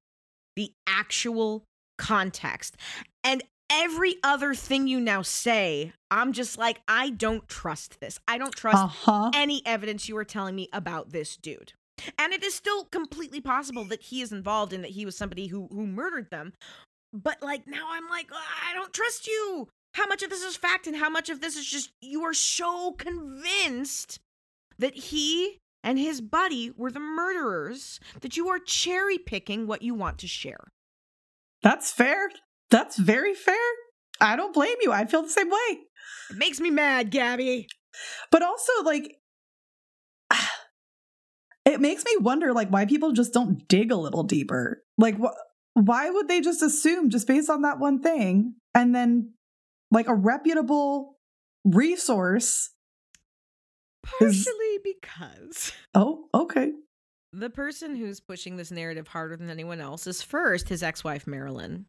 the actual context. And every other thing you now say, I'm just like, I don't trust this. I don't trust Uh huh. any evidence you are telling me about this dude. And it is still completely possible that he is involved and that he was somebody who who murdered them. But like now I'm like, I don't trust you. How much of this is fact and how much of this is just you are so convinced that he and his buddy were the murderers that you are cherry picking what you want to share. That's fair. That's very fair. I don't blame you. I feel the same way. It makes me mad, Gabby. But also, like, (sighs) it makes me wonder, like, why people just don't dig a little deeper. Like, wh- why would they just assume just based on that one thing, and then, like, a reputable resource? Partially because (laughs) Oh, okay. The person who's pushing this narrative harder than anyone else is first his ex wife, Marilyn,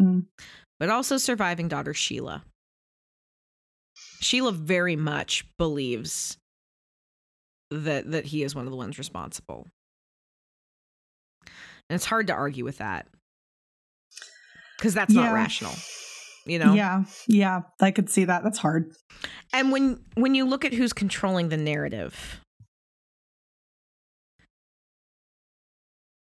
Mm. but also surviving daughter, Sheila. Sheila very much believes that, that he is one of the ones responsible. And it's hard to argue with that because that's not rational, you know? Yeah, yeah, I could see that. That's hard. And when when you look at who's controlling the narrative,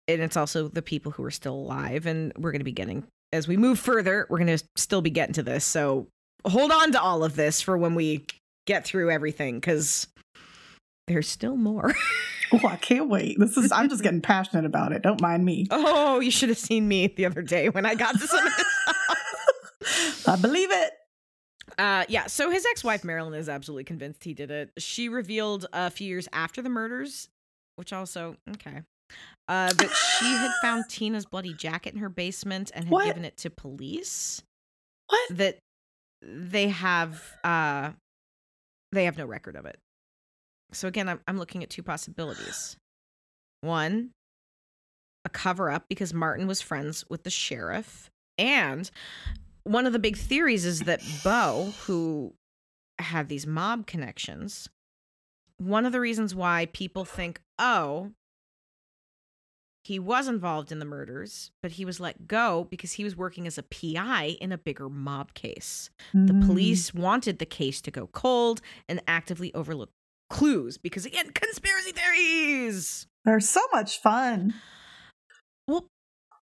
and it's also the people who are still alive, and we're going to be getting as we move further, we're going to still be getting to this. So hold on to all of this for when we get through everything, because there's still more. (laughs) Oh, I can't wait. This is. I'm just getting passionate about it. Don't mind me. oh, you should have seen me the other day when I got to some of this. (laughs) I believe it. Uh, yeah. So his ex-wife Marilyn is absolutely convinced he did it. She revealed a few years after the murders, which also okay, uh, that she had (gasps) found Tina's bloody jacket in her basement and had What? given it to police. What? That they have, uh, they have no record of it. So again, I'm I'm looking at two possibilities. One, a cover up because Martin was friends with the sheriff. And one of the big theories is that Bo, who had these mob connections, one of the reasons why people think, oh, he was involved in the murders, but he was let go because he was working as a PI in a bigger mob case. The Mm. police wanted the case to go cold and actively overlook clues because, again, conspiracy theories. They're so much fun. Well,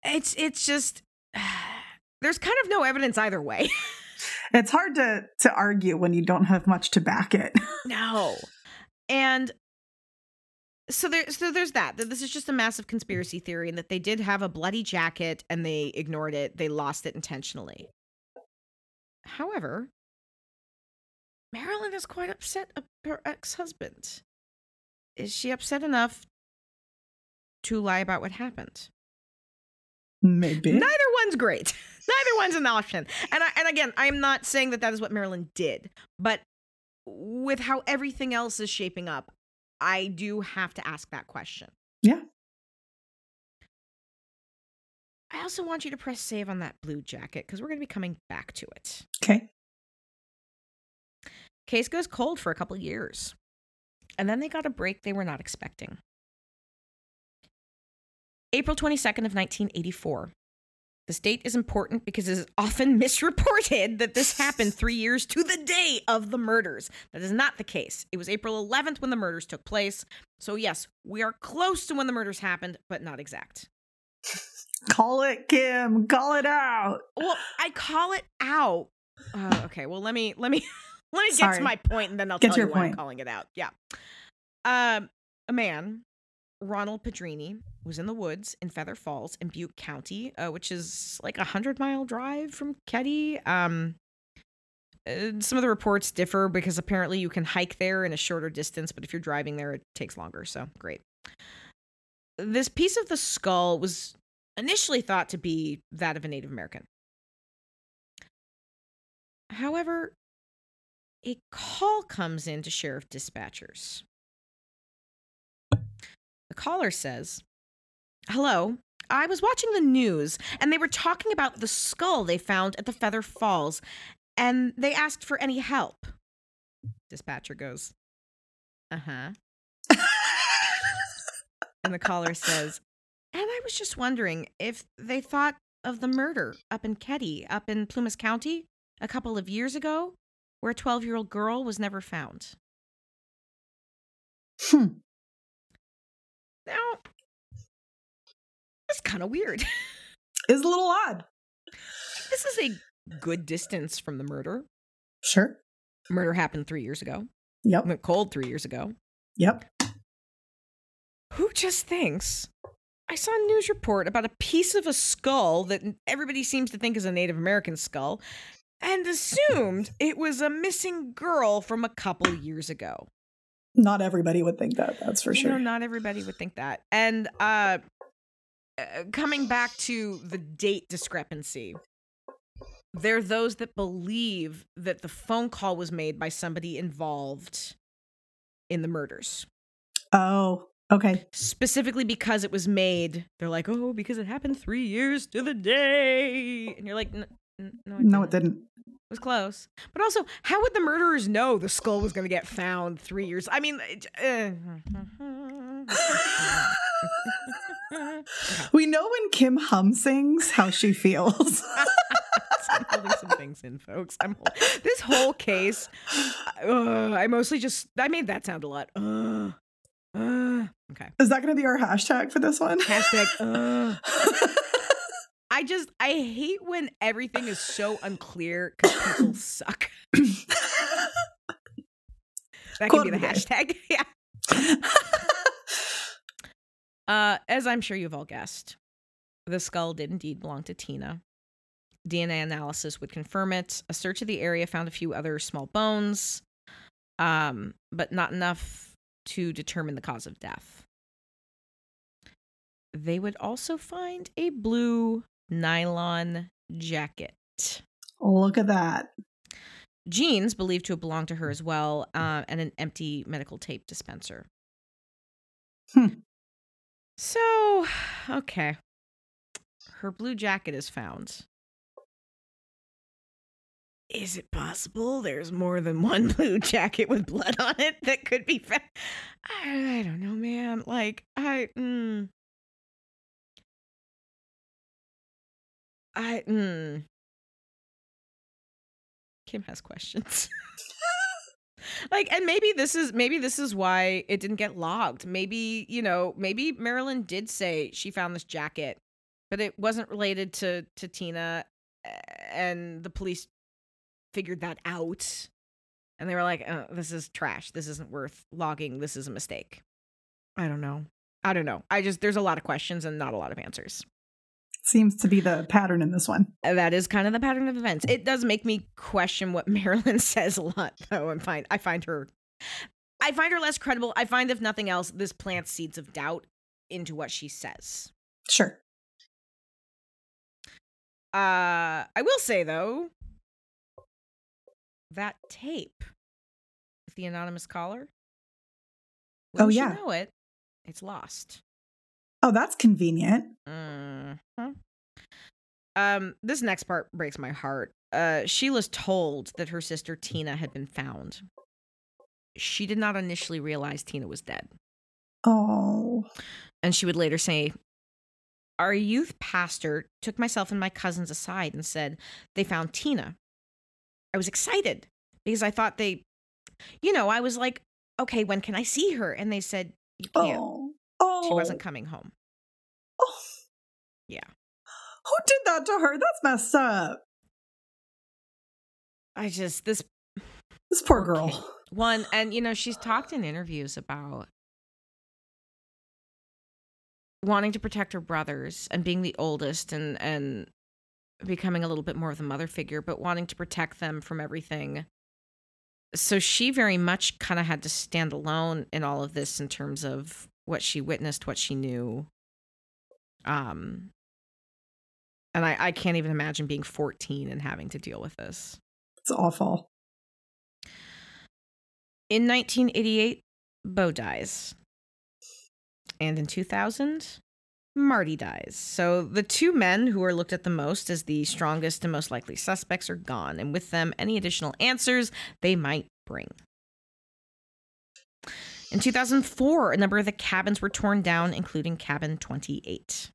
it's it's just (sighs) there's kind of no evidence either way. (laughs) It's hard to to argue when you don't have much to back it. (laughs) no. And so there so there's that. That this is just a massive conspiracy theory and that they did have a bloody jacket and they ignored it. They lost it intentionally. However, Marilyn is quite upset about her ex-husband. Is she upset enough to lie about what happened? Maybe. Neither one's great. (laughs) Neither one's an option. And I, and again, I'm not saying that that is what Marilyn did, but with how everything else is shaping up, I do have to ask that question. Yeah. I also want you to press save on that blue jacket because we're going to be coming back to it. Okay. Case goes cold for a couple years, and then they got a break they were not expecting. April 22nd of 1984. This date is important because it is often (laughs) misreported that this happened three years to the day of the murders. That is not the case. It was April 11th when the murders took place. So, yes, we are close to when the murders happened, but not exact. (laughs) Call it, Kim. Call it out. Well, I call it out. Uh, okay, well, let me, let me, (laughs) let me get Sorry. to my point and then I'll Get tell you why I'm point. calling it out. Yeah. Um, a man, Ronald Padrini, was in the woods in Feather Falls in Butte County, uh, which is like a hundred mile drive from Keddie. Um, some of the reports differ because apparently you can hike there in a shorter distance, but if you're driving there, it takes longer. So great. This piece of the skull was initially thought to be that of a Native American. However, a call comes in to sheriff dispatchers. The caller says, Hello, I was watching the news and they were talking about the skull they found at the Feather Falls and they asked for any help. Dispatcher goes, Uh huh. And the caller says, And I was just wondering if they thought of the murder up in Keddie, up in Plumas County, a couple of years ago, where a 12 year old girl was never found. Hmm. Now, that's kind of weird. Is a little odd. this is a good distance from the murder. Sure. Murder happened three years ago, Yep. went cold three years ago. Yep. Who just thinks? I saw a news report about a piece of a skull that everybody seems to think is a Native American skull and assumed it was a missing girl from a couple years ago. Not everybody would think that. That's for You sure. know, not everybody would think that. And uh, uh, coming back to the date discrepancy, there are those that believe that the phone call was made by somebody involved in the murders. oh, okay. Specifically because it was made, they're like, oh, because it happened three years to the day. And you're like, "N- n- no, it No, it didn't. It was close. But also, how would the murderers know the skull was going to get found three years? I mean, uh, We know when Kim Hum sings how she feels. (laughs) I'm holding some things in, folks. I'm this whole case. Uh, I mostly just I made that sound a lot. Uh, uh, okay. Is that going to be our hashtag for this one? Hashtag. (laughs) I just I hate when everything is so unclear because people (coughs) suck. (coughs) That could be the the hashtag. (laughs) yeah. Uh, as I'm sure you've all guessed, the skull did indeed belong to Tina. DNA analysis would confirm it. A search of the area found a few other small bones, um, but not enough to determine the cause of death. They would also find a blue nylon jacket. Look at that. Jeans believed to have belonged to her as well, uh, and an empty medical tape dispenser. Hmm. So, okay. Her blue jacket is found. Is it possible there's more than one (laughs) blue jacket with blood on it that could be found? I, I don't know, man. Like, I. Mm, I. Mm. Kim has questions. (laughs) like and maybe this is maybe this is why it didn't get logged. Maybe you know maybe marilyn did say she found this jacket but it wasn't related to to tina and the police figured that out. And they were like oh, this is trash. This isn't worth logging. This is a mistake. I don't know. I don't know. I just there's a lot of questions and not a lot of answers Seems to be the pattern in this one. that is kind of the pattern of events. It does make me question what (laughs) Marilyn says a lot, though. I'm fine. I find her, I find her less credible. I find, if nothing else, this plants seeds of doubt into what she says. Sure. Uh, I will say though, that tape with the anonymous caller. Oh, wouldn't you yeah. know it. It's lost. Oh, that's convenient. Mhm. Um, this next part breaks my heart. Uh, Sheila's told that her sister Tina had been found. She did not initially realize Tina was dead, Oh. and she would later say, "Our youth pastor took myself and my cousins aside and said they found Tina. I was excited because I thought they, you know, I was like, okay, when can I see her? And they said you can't. Oh. Oh. She wasn't coming home. Yeah. Who did that to her? That's messed up. I just this This poor Poor girl. kid. One, and you know, she's talked in interviews about wanting to protect her brothers and being the oldest and and becoming a little bit more of the mother figure, but wanting to protect them from everything. So she very much kind of had to stand alone in all of this in terms of what she witnessed, what she knew. Um and I, I can't even imagine being 14 and having to deal with this. It's awful. In 1988, Bo dies. And in 2000, Marty dies. So the two men who are looked at the most as the strongest and most likely suspects are gone, and with them, any additional answers they might bring. In 2004, a number of the cabins were torn down, including cabin 28.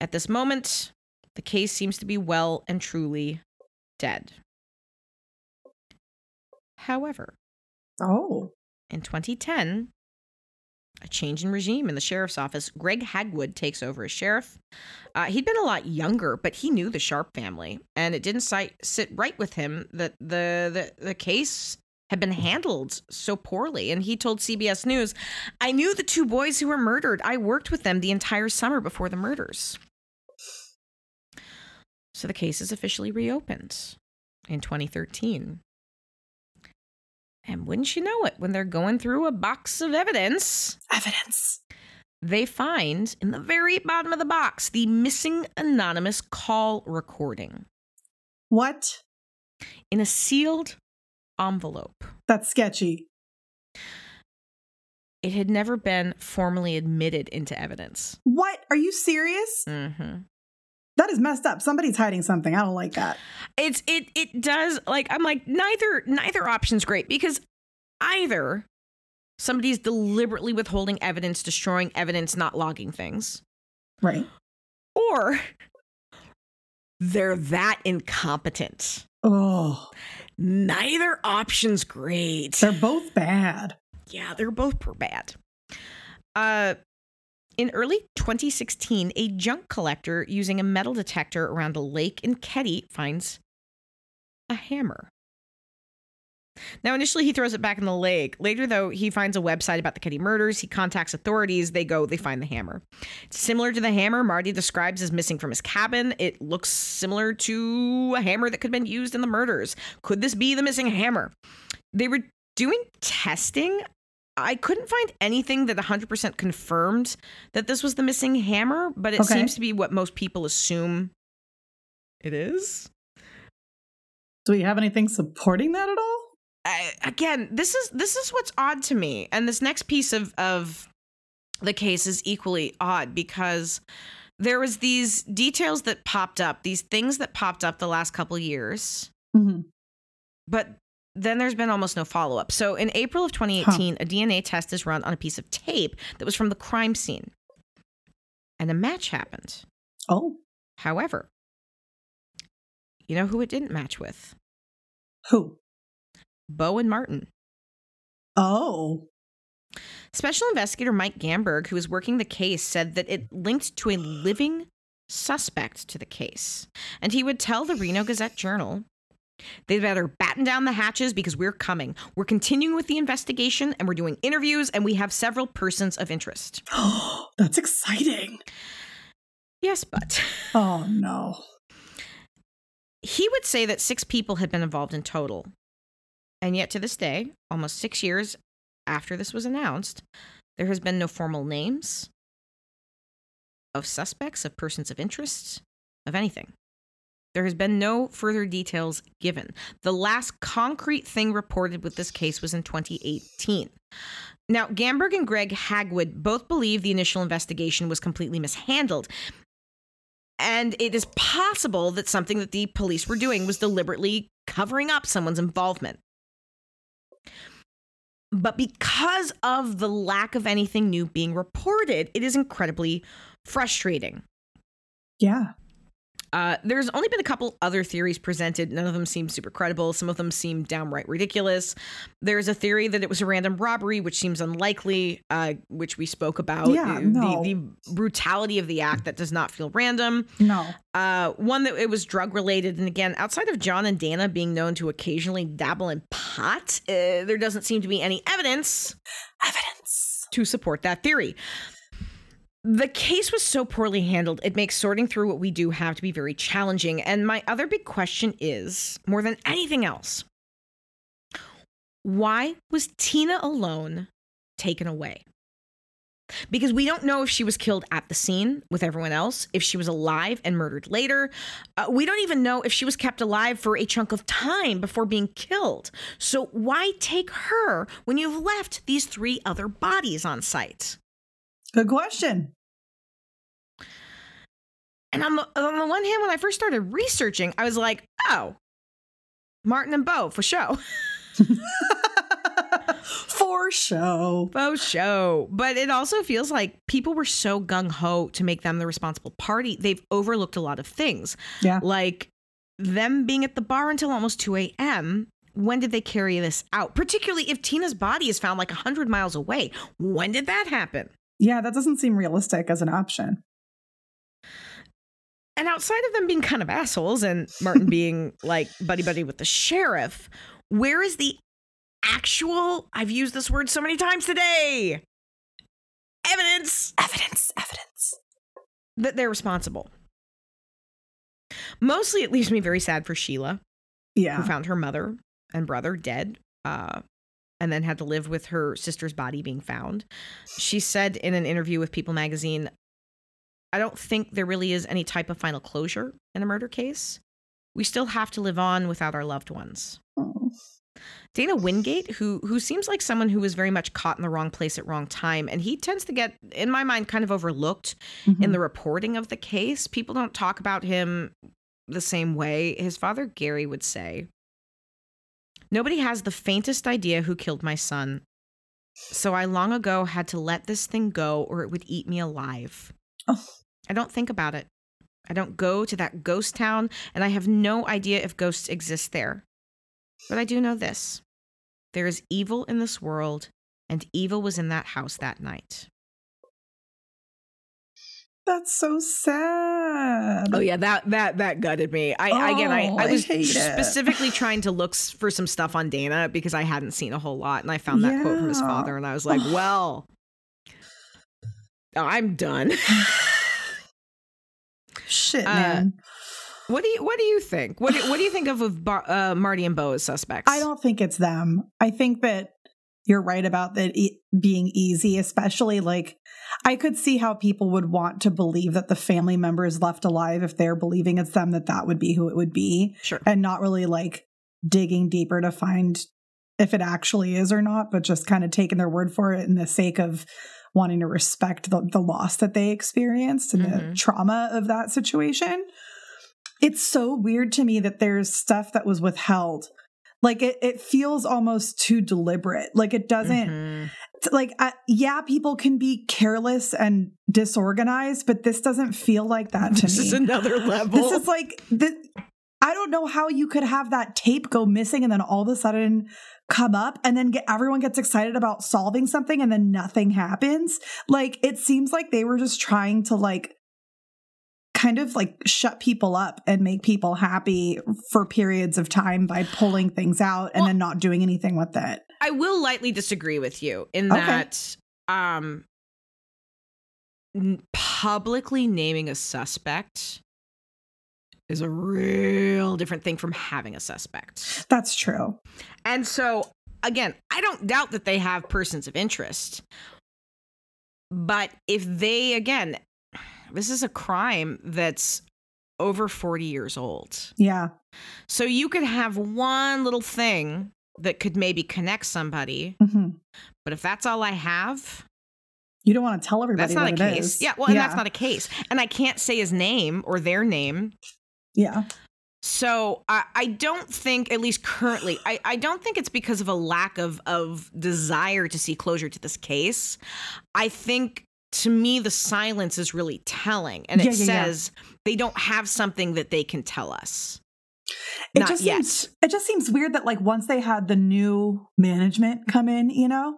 At this moment, the case seems to be well and truly dead. However, Oh. in 2010, a change in regime in the sheriff's office. Greg Hagwood takes over as sheriff. Uh, he'd been a lot younger, but he knew the Sharp family, and it didn't si- sit right with him that the, the the case had been handled so poorly. And he told CBS News, "I knew the two boys who were murdered. I worked with them the entire summer before the murders." So the case is officially reopened in 2013. And wouldn't you know it, when they're going through a box of evidence, Evidence. they find in the very bottom of the box the missing anonymous call recording What? in a sealed envelope. That's sketchy. It had never been formally admitted into evidence. What? Are you serious? Mm-hmm. That is messed up. Somebody's hiding something. I don't like that. It's it it does like I'm like neither neither option's great because either somebody's deliberately withholding evidence, destroying evidence, not logging things, Right. or they're that incompetent. Oh, Neither option's great. they're both bad. Yeah, they're both bad. Uh, in early 2016, a junk collector using a metal detector around a lake in Keddie finds a hammer. Now, initially, he throws it back in the lake. Later, though, he finds a website about the Keddie murders. He contacts authorities. They go, they find the hammer. It's Similar to the hammer Marty describes as missing from his cabin, it looks similar to a hammer that could have been used in the murders. Could this be the missing hammer? They were doing testing. I couldn't find anything that 100% confirmed that this was the missing hammer, but it Okay. seems to be what most people assume it is. Do we have anything supporting that at all? I, again, this is this is what's odd to me, and this next piece of of the case is equally odd because there was these details that popped up, these things that popped up the last couple years, Mhm. but then there's been almost no follow up. So in April of 2018, a DNA test is run on a piece of tape that was from the crime scene, and a match happened. Oh, However, you know who it didn't match with? who? Bo and Martin. Oh, Special investigator Mike Gamberg, who was working the case, said that it linked to a living suspect to the case. And he would tell the Reno Gazette Journal they'd better batten down the hatches because we're coming. We're continuing with the investigation and we're doing interviews and we have several persons of interest. (gasps) that's exciting. Yes, but Oh no. he would say that six people had been involved in total. And yet to this day, almost six years after this was announced, there has been no formal names of suspects, of persons of interest, of anything. There has been no further details given. The last concrete thing reported with this case was in 2018. Now, Gamberg and Greg Hagwood both believe the initial investigation was completely mishandled. And it is possible that something that the police were doing was deliberately covering up someone's involvement. But because of the lack of anything new being reported, it is incredibly frustrating. Yeah. Uh, there's only been a couple other theories presented. None of them seem super credible. Some of them seem downright ridiculous. There's a theory that it was a random robbery, which seems unlikely, uh, which we spoke about. Yeah, Uh, no. the, the brutality of the act that does not feel random. No. Uh, one that it was drug related, and again, outside of John and Dana being known to occasionally dabble in pot, uh, there doesn't seem to be any evidence Evidence. to support that theory. The case was so poorly handled, it makes sorting through what we do have to be very challenging. And my other big question is more than anything else, why was Tina alone taken away? Because we don't know if she was killed at the scene with everyone else, if she was alive and murdered later. Uh, we don't even know if she was kept alive for a chunk of time before being killed. So, why take her when you've left these three other bodies on site? Good question. And on the, on the one hand, when I first started researching, I was like, oh, Martin and Bo (laughs) for show. For show. Bo show. But it also feels like people were so gung ho to make them the responsible party. They've overlooked a lot of things. Yeah. Like them being at the bar until almost 2 a.m. When did they carry this out? Particularly if Tina's body is found like 100 miles away. When did that happen? Yeah, that doesn't seem realistic as an option. And outside of them being kind of assholes and Martin (laughs) being like buddy buddy with the sheriff, where is the actual, I've used this word so many times today, evidence Evidence, evidence. that they're responsible? Mostly it leaves me very sad for Sheila, Yeah. who found her mother and brother dead. Uh, and then had to live with her sister's body being found. She said in an interview with People magazine, I don't think there really is any type of final closure in a murder case. We still have to live on without our loved ones. Oh. Dana Wingate, who who seems like someone who was very much caught in the wrong place at wrong time, and he tends to get, in my mind, kind of overlooked in Mhm. the reporting of the case. People don't talk about him the same way. His father, Gary, would say, Nobody has the faintest idea who killed my son. So I long ago had to let this thing go or it would eat me alive. Oh. I don't think about it. I don't go to that ghost town, and I have no idea if ghosts exist there. But I do know this there is evil in this world, and evil was in that house that night. That's so sad. sad. Oh yeah, that that that gutted me. I again, I, Oh, I I was hate it. specifically trying to look for some stuff on Dana because I hadn't seen a whole lot, and I found that quote from his father, and I was like, well, I'm done. (laughs) Shit, Uh, man. What do you What do you think? What do, What do you think of of Bar, uh, Marty and Bo as suspects? I don't think it's them. I think that you're right about that e- being easy, especially like I could see how people would want to believe that the family member is left alive if they're believing it's them, that that would be who it would be, Sure. and not really like digging deeper to find if it actually is or not, but just kind of taking their word for it in the sake of wanting to respect the, the loss that they experienced and the Mhm. trauma of that situation. It's so weird to me that there's stuff that was withheld. Like it, it feels almost too deliberate. Like it doesn't Mhm. like uh, yeah, people can be careless and disorganized, but this doesn't feel like that to This me. (laughs) This is another level. This is like the, I don't know how you could have that tape go missing and then all of a sudden come up and then get everyone gets excited about solving something and then nothing happens. Like it seems like they were just trying to like kind of like shut people up and make people happy for periods of time by pulling things out and Well- then not doing anything with it. I will lightly disagree with you in Okay. that um publicly naming a suspect is a real different thing from having a suspect. That's true. And so again, I don't doubt that they have persons of interest. But if they again this is a crime that's over 40 years old. Yeah. So you could have one little thing that could maybe connect somebody, hmm but if that's all I have, You don't want to tell everybody that's not a case. is. Yeah, well, and that's not a case. And I can't say his name or their name. Yeah. So I, I don't think, at least currently, I, I don't think it's because of a lack of of desire to see closure to this case. I think to me the silence is really telling, and it Yeah, yeah, yeah. says they don't have something that they can tell us. It Not just yet. seems it just seems weird that like once they had the new management come in, you know,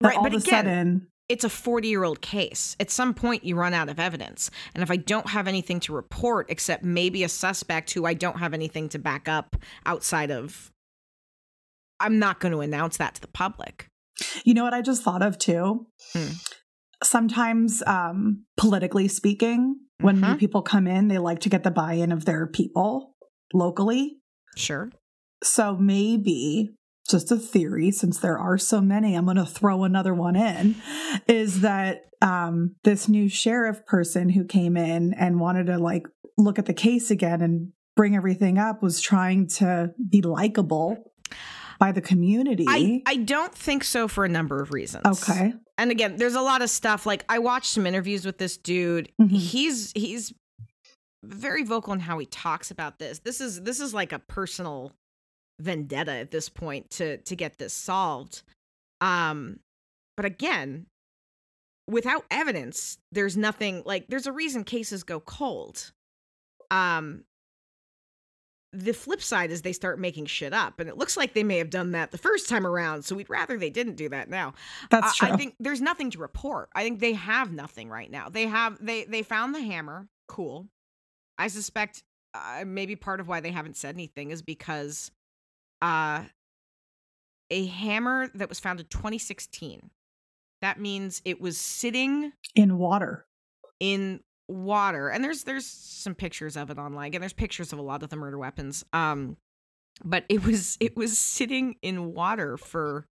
Right, all but of a again, sudden it's a 40 year old case. At some point, you run out of evidence. And if I don't have anything to report except maybe a suspect who I don't have anything to back up outside of, I'm not going to announce that to the public. You know what I just thought of too? Hmm. Sometimes, um, politically speaking, when new Mhm. people come in, they like to get the buy in of their people locally. Sure. So maybe just a theory, since there are so many, I'm going to throw another one in, is that um, this new sheriff person who came in and wanted to like look at the case again and bring everything up was trying to be likable by the community. I, I don't think so for a number of reasons. okay. And again, there's a lot of stuff like I watched some interviews with this dude. Mhm. He's he's very vocal in how he talks about this. This is this is like a personal vendetta at this point to to get this solved. Um but again, without evidence, there's nothing like there's a reason cases go cold. Um the flip side is they start making shit up and it looks like they may have done that the first time around so we'd rather they didn't do that now That's I- true. I think there's nothing to report. I think they have nothing right now. They have they they found the hammer. Cool. I suspect uh, maybe part of why they haven't said anything is because uh a hammer that was found in 2016. That means it was sitting In water. in water and there's there's some pictures of it online and there's pictures of a lot of the murder weapons um but it was it was sitting in water for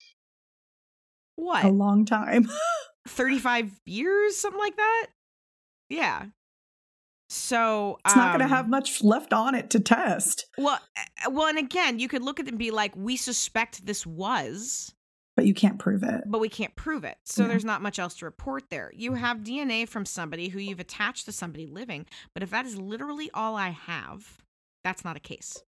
what A long time. (laughs) 35 years, something like that. Yeah. So It's not going to um, have much left on it to test, well, uh, well, and again, you could look at it and be like, we suspect this was, but you can't prove it. but we can't prove it. So Yeah. there's not much else to report there. You have DNA from somebody who you've attached to somebody living, but if that is literally all I have, that's not a case.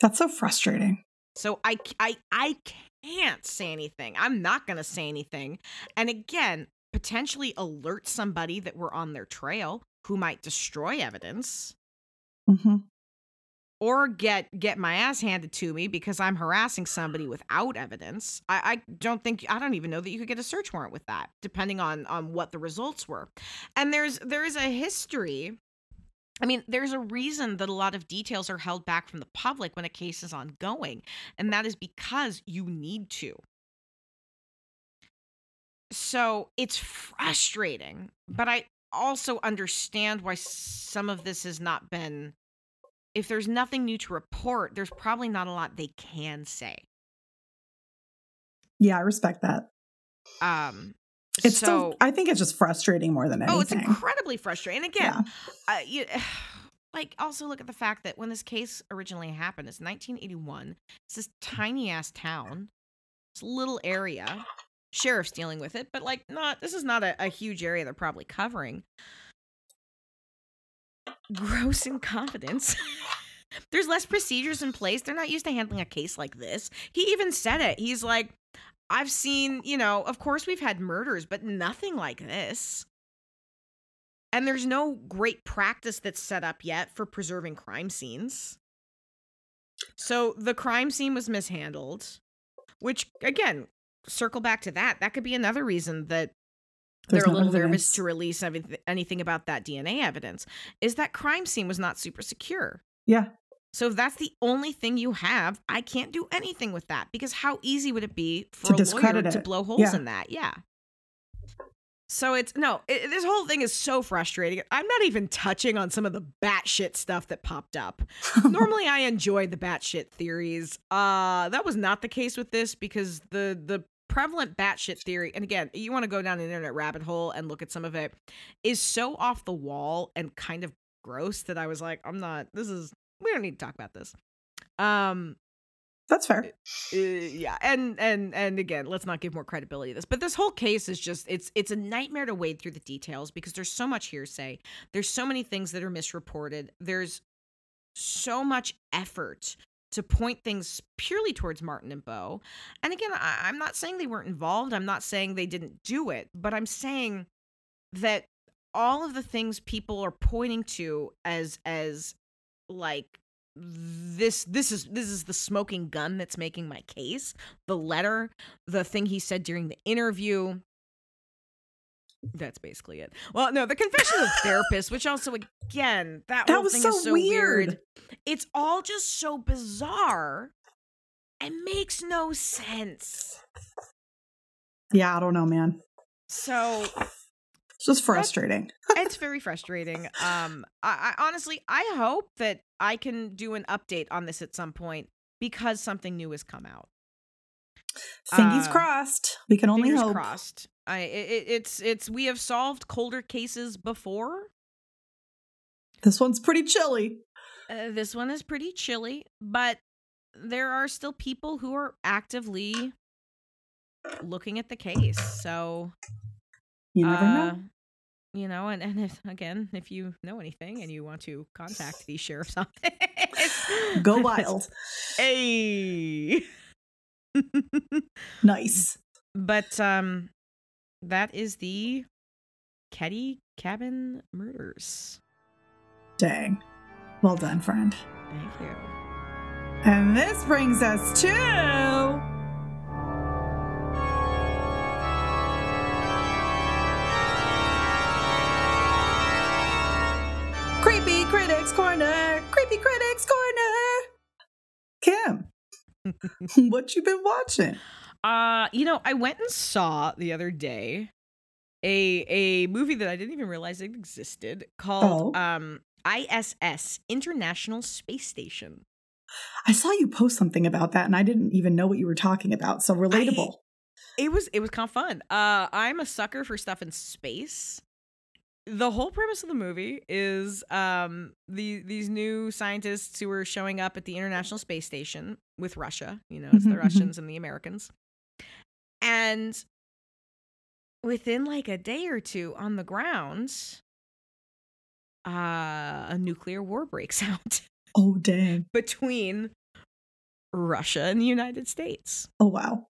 That's so frustrating. So I, I, I can't say anything. I'm not going to say anything. And again, potentially alert somebody that we're on their trail who might destroy evidence. hmm or get get my ass handed to me because I'm harassing somebody without evidence. I, I don't think I don't even know that you could get a search warrant with that, depending on on what the results were. And there's there is a history. I mean, there's a reason that a lot of details are held back from the public when a case is ongoing, and that is because you need to. So it's frustrating, but I also understand why some of this has not been if there's nothing new to report, there's probably not a lot they can say. Yeah, I respect that. Um, it's so, still, I think it's just frustrating more than anything. Oh, it's incredibly frustrating. And again, Yeah. uh, you, (sighs) like also look at the fact that when this case originally happened, it's 1981. It's this tiny ass town, it's a little area. Sheriff's dealing with it, but like not. This is not a, a huge area they're probably covering. Gross incompetence. (laughs) There's less procedures in place. They're not used to handling a case like this. He even said it. He's like, I've seen, you know, of course we've had murders, but nothing like this. And there's no great practice that's set up yet for preserving crime scenes. So the crime scene was mishandled, which again, circle back to that. That could be another reason that There's they're a little nervous to release anything about that DNA evidence. Is that crime scene was not super secure. Yeah. So if that's the only thing you have, I can't do anything with that because how easy would it be for To a lawyer discredit to it. blow holes Yeah. in that? Yeah. So it's no, it, this whole thing is so frustrating. I'm not even touching on some of the batshit stuff that popped up. (laughs) Normally, I enjoy the batshit theories. Uh, that was not the case with this because the the prevalent batshit theory, and again, you want to go down an internet rabbit hole and look at some of it, is so off the wall and kind of gross that I was like, I'm not. This is we don't need to talk about this. Um, That's fair. uh, yeah and and and again let's not give more credibility to this but this whole case is just it's it's a nightmare to wade through the details because there's so much hearsay there's so many things that are misreported there's so much effort to point things purely towards martin and bo and again I, i'm not saying they weren't involved i'm not saying they didn't do it but i'm saying that all of the things people are pointing to as as like this this is this is the smoking gun that's making my case. The letter the thing he said during the interview. That's basically it. Well no the confession of (laughs) therapist which also again that, That whole was thing so is so weird. weird. It's all just so bizarre and makes no sense. Yeah, I don't know, man. so It's just frustrating. it's very frustrating. (laughs) Um, I, I honestly, I hope that I can do an update on this at some point because something new has come out. Fingers uh, crossed. We can only Fingers hope. crossed. I, it, it's, it's. We have solved colder cases before. This one's pretty chilly. Uh, this one is pretty chilly, but there are still people who are actively looking at the case. So You never uh, know. You know, and, and if again, if you know anything and you want to contact the sheriff's (laughs) office, Go (laughs) wild. Hey. Nice. (laughs) but um that is the Keddie Cabin Murders. Dang. Well done, friend. Thank you. And this brings us to. Creepy Critics Corner! Creepy Critics Corner! Kim, (laughs) what you been watching? Uh, you know, I went and saw the other day a a movie that I didn't even realize it existed called Oh. um ISS International Space Station. I saw you post something about that and I didn't even know what you were talking about. So relatable. It was it was kind of fun. Uh, I'm a sucker for stuff in space. The whole premise of the movie is um the these new scientists who are showing up at the International Space Station with Russia. You know, it's the. (laughs) Russians and the Americans. And within like a day or two on the ground, uh, a nuclear war breaks (laughs) out oh, dang. between Russia and the United States. Oh, wow.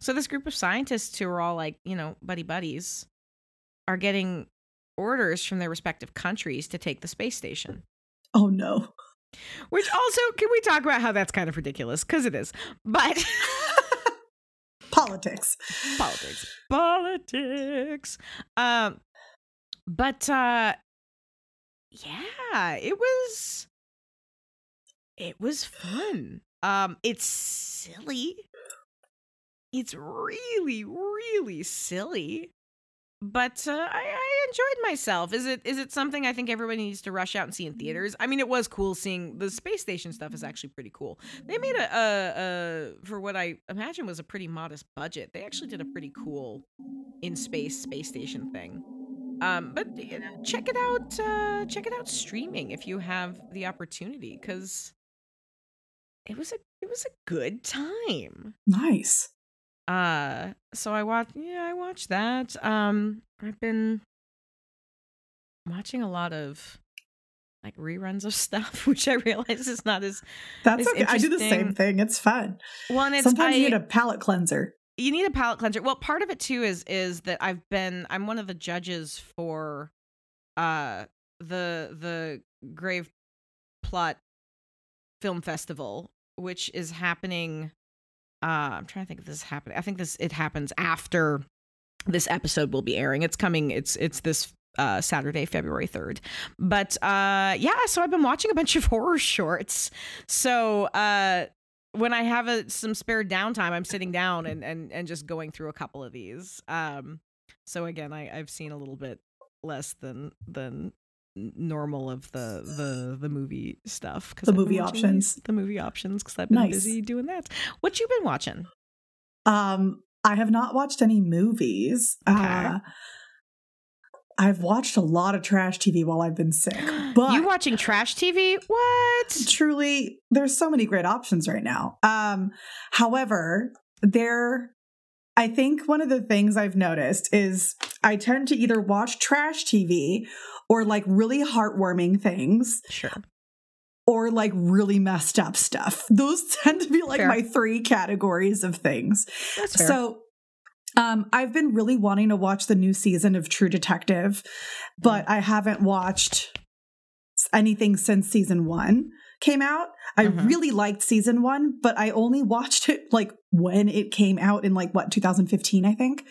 So this group of scientists who are all like, you know, buddy buddies are getting orders from their respective countries to take the space station. Oh, no. Which also, can we talk about how that's kind of ridiculous? Because it is. But (laughs) politics. Politics. Politics. Um, but uh yeah, it was it was fun. Um, it's silly. It's really, really silly but uh, I, I, enjoyed myself. Is it is it something I think everybody needs to rush out and see in theaters? I mean, it was cool seeing the space station stuff. Is actually pretty cool. They made a, a, a for what I imagine was a pretty modest budget. They actually did a pretty cool in space space station thing. Um, but you know, check it out. Uh, check it out streaming if you have the opportunity, because it was a it was a good time. Nice. Uh, so I watched. Yeah, I watched that. Um, I've been watching a lot of like reruns of (laughs) stuff, which I realize is not as that's as okay. I do the same thing. It's fun. Well, it's, sometimes I, you need a palate cleanser. You need a palate cleanser. Well, part of it too is is that I've been I'm one of the judges for uh the the Grave Plot Film Festival, which is happening uh, I'm trying to think if this is happening. I think this it happens after this episode will be airing. It's coming. It's it's this uh, Saturday, February 3rd. But uh, yeah, so I've been watching a bunch of (laughs) horror shorts. So uh, when I have a, some spare downtime, I'm sitting down and, and, and just going through a couple of these. Um, so again, I, I've seen a little bit less than than normal of the the the movie stuff because the movie options the movie options because i've been nice. busy doing that what you been watching um i have not watched any movies okay. uh I've watched a lot of trash TV while I've been sick. (gasps) But you watching trash TV? What? Truly, there's so many great options right now. Um, however, there I think one of the things I've noticed is I tend to either watch trash TV or like really heartwarming things. Sure. Or like really messed up stuff. Those (laughs) tend to be like fair. my three categories of things. So um, I've been really wanting to watch the new season of True Detective, but mm. I haven't watched anything since season one came out. I mm-hmm. really liked season one, but I only watched it like when it came out in like what 2015, I think.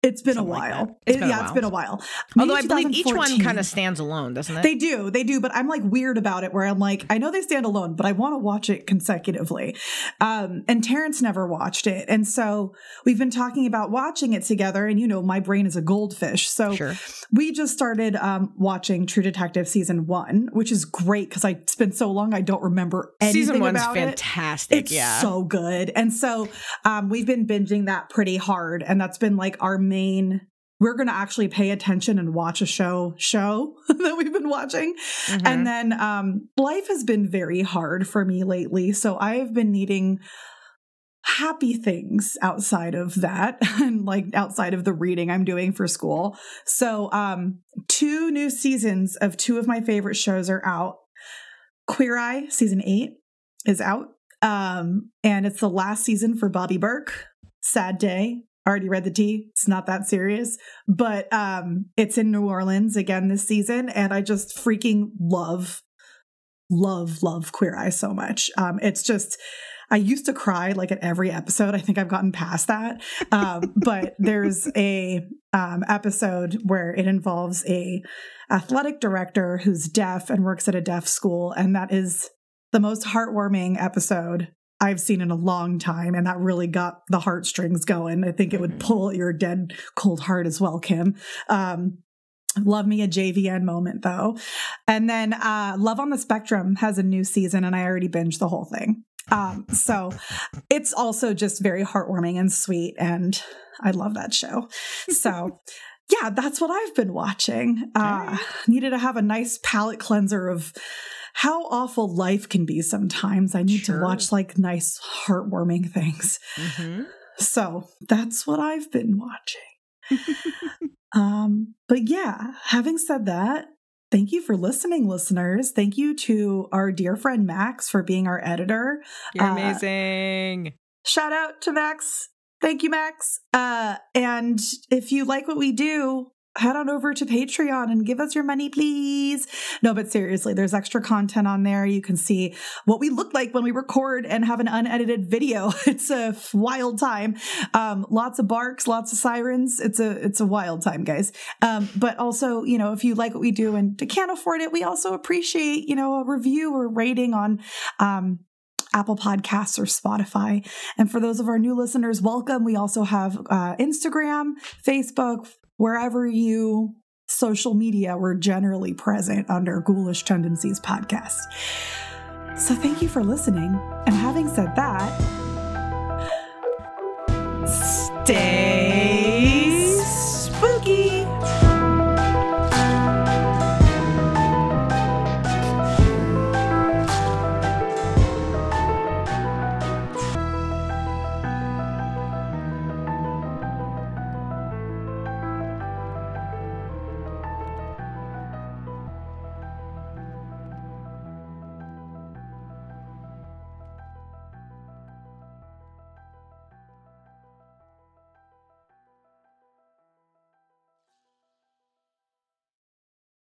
It's been Something a while. Like it's it, yeah, while. it's been a while. Maybe Although I believe each one kind of stands alone, doesn't it? They do, they do. But I'm like weird about it, where I'm like, I know they stand alone, but I want to watch it consecutively. Um, and Terrence never watched it, and so we've been talking about watching it together. And you know, my brain is a goldfish, so sure. we just started um, watching True Detective season one, which is great because I spent so long I don't remember anything season one's about fantastic. It. It's yeah, so good, and so um, we've been binging that pretty hard, and that's been like our main we're going to actually pay attention and watch a show show (laughs) that we've been watching. Mm-hmm. and then um, life has been very hard for me lately so i've been needing happy things outside of that (laughs) and like outside of the reading i'm doing for school. So um two new seasons of two of my favorite shows are out. Queer eye season 8 is out um and it's the last season for Bobby Berk sad day already read the tea. It's not that serious, but um, it's in New Orleans again this season, and I just freaking love, love, love Queer Eye so much. Um, it's just. I used to cry like at every episode. I think I've gotten past that. Um, (laughs) but there's a um, episode where it involves a athletic director who's deaf and works at a deaf school, and that is the most heartwarming episode I've seen in a long time, and that really got the heartstrings going. I think it would mm-hmm. pull your dead cold heart as well, Kim. Um, love me a JVN moment though. And then uh, Love on the Spectrum has a new season, and I already binged the whole thing. Um, so it's also just very heartwarming and sweet, and I love that show. So. yeah, that's what I've been watching. Uh, needed to have a nice palate cleanser of how awful life can be sometimes. I need sure. to watch like nice, heartwarming things. Mm-hmm. So that's what I've been watching. um, but yeah, having said that, thank you for listening, listeners. Thank you to our dear friend Max for being our editor. You're uh, amazing. Shout out to Max. Thank you, Max. Uh, and if you like what we do, head on over to Patreon and give us your money, please. No, but seriously, there's extra content on there. You can see what we look like when we record and have an unedited video. (laughs) It's a wild time. Um, lots of barks, lots of sirens. It's a it's a wild time, guys. Um, but also, you know, if you like what we do and can't afford it, we also appreciate you know a review or rating on. Um, Apple Podcasts or Spotify. And for those of our new listeners, welcome. We also have uh, Instagram, Facebook, wherever you social media we're generally present under Ghoulish Tendencies podcast. So thank you for listening. And having said that, stay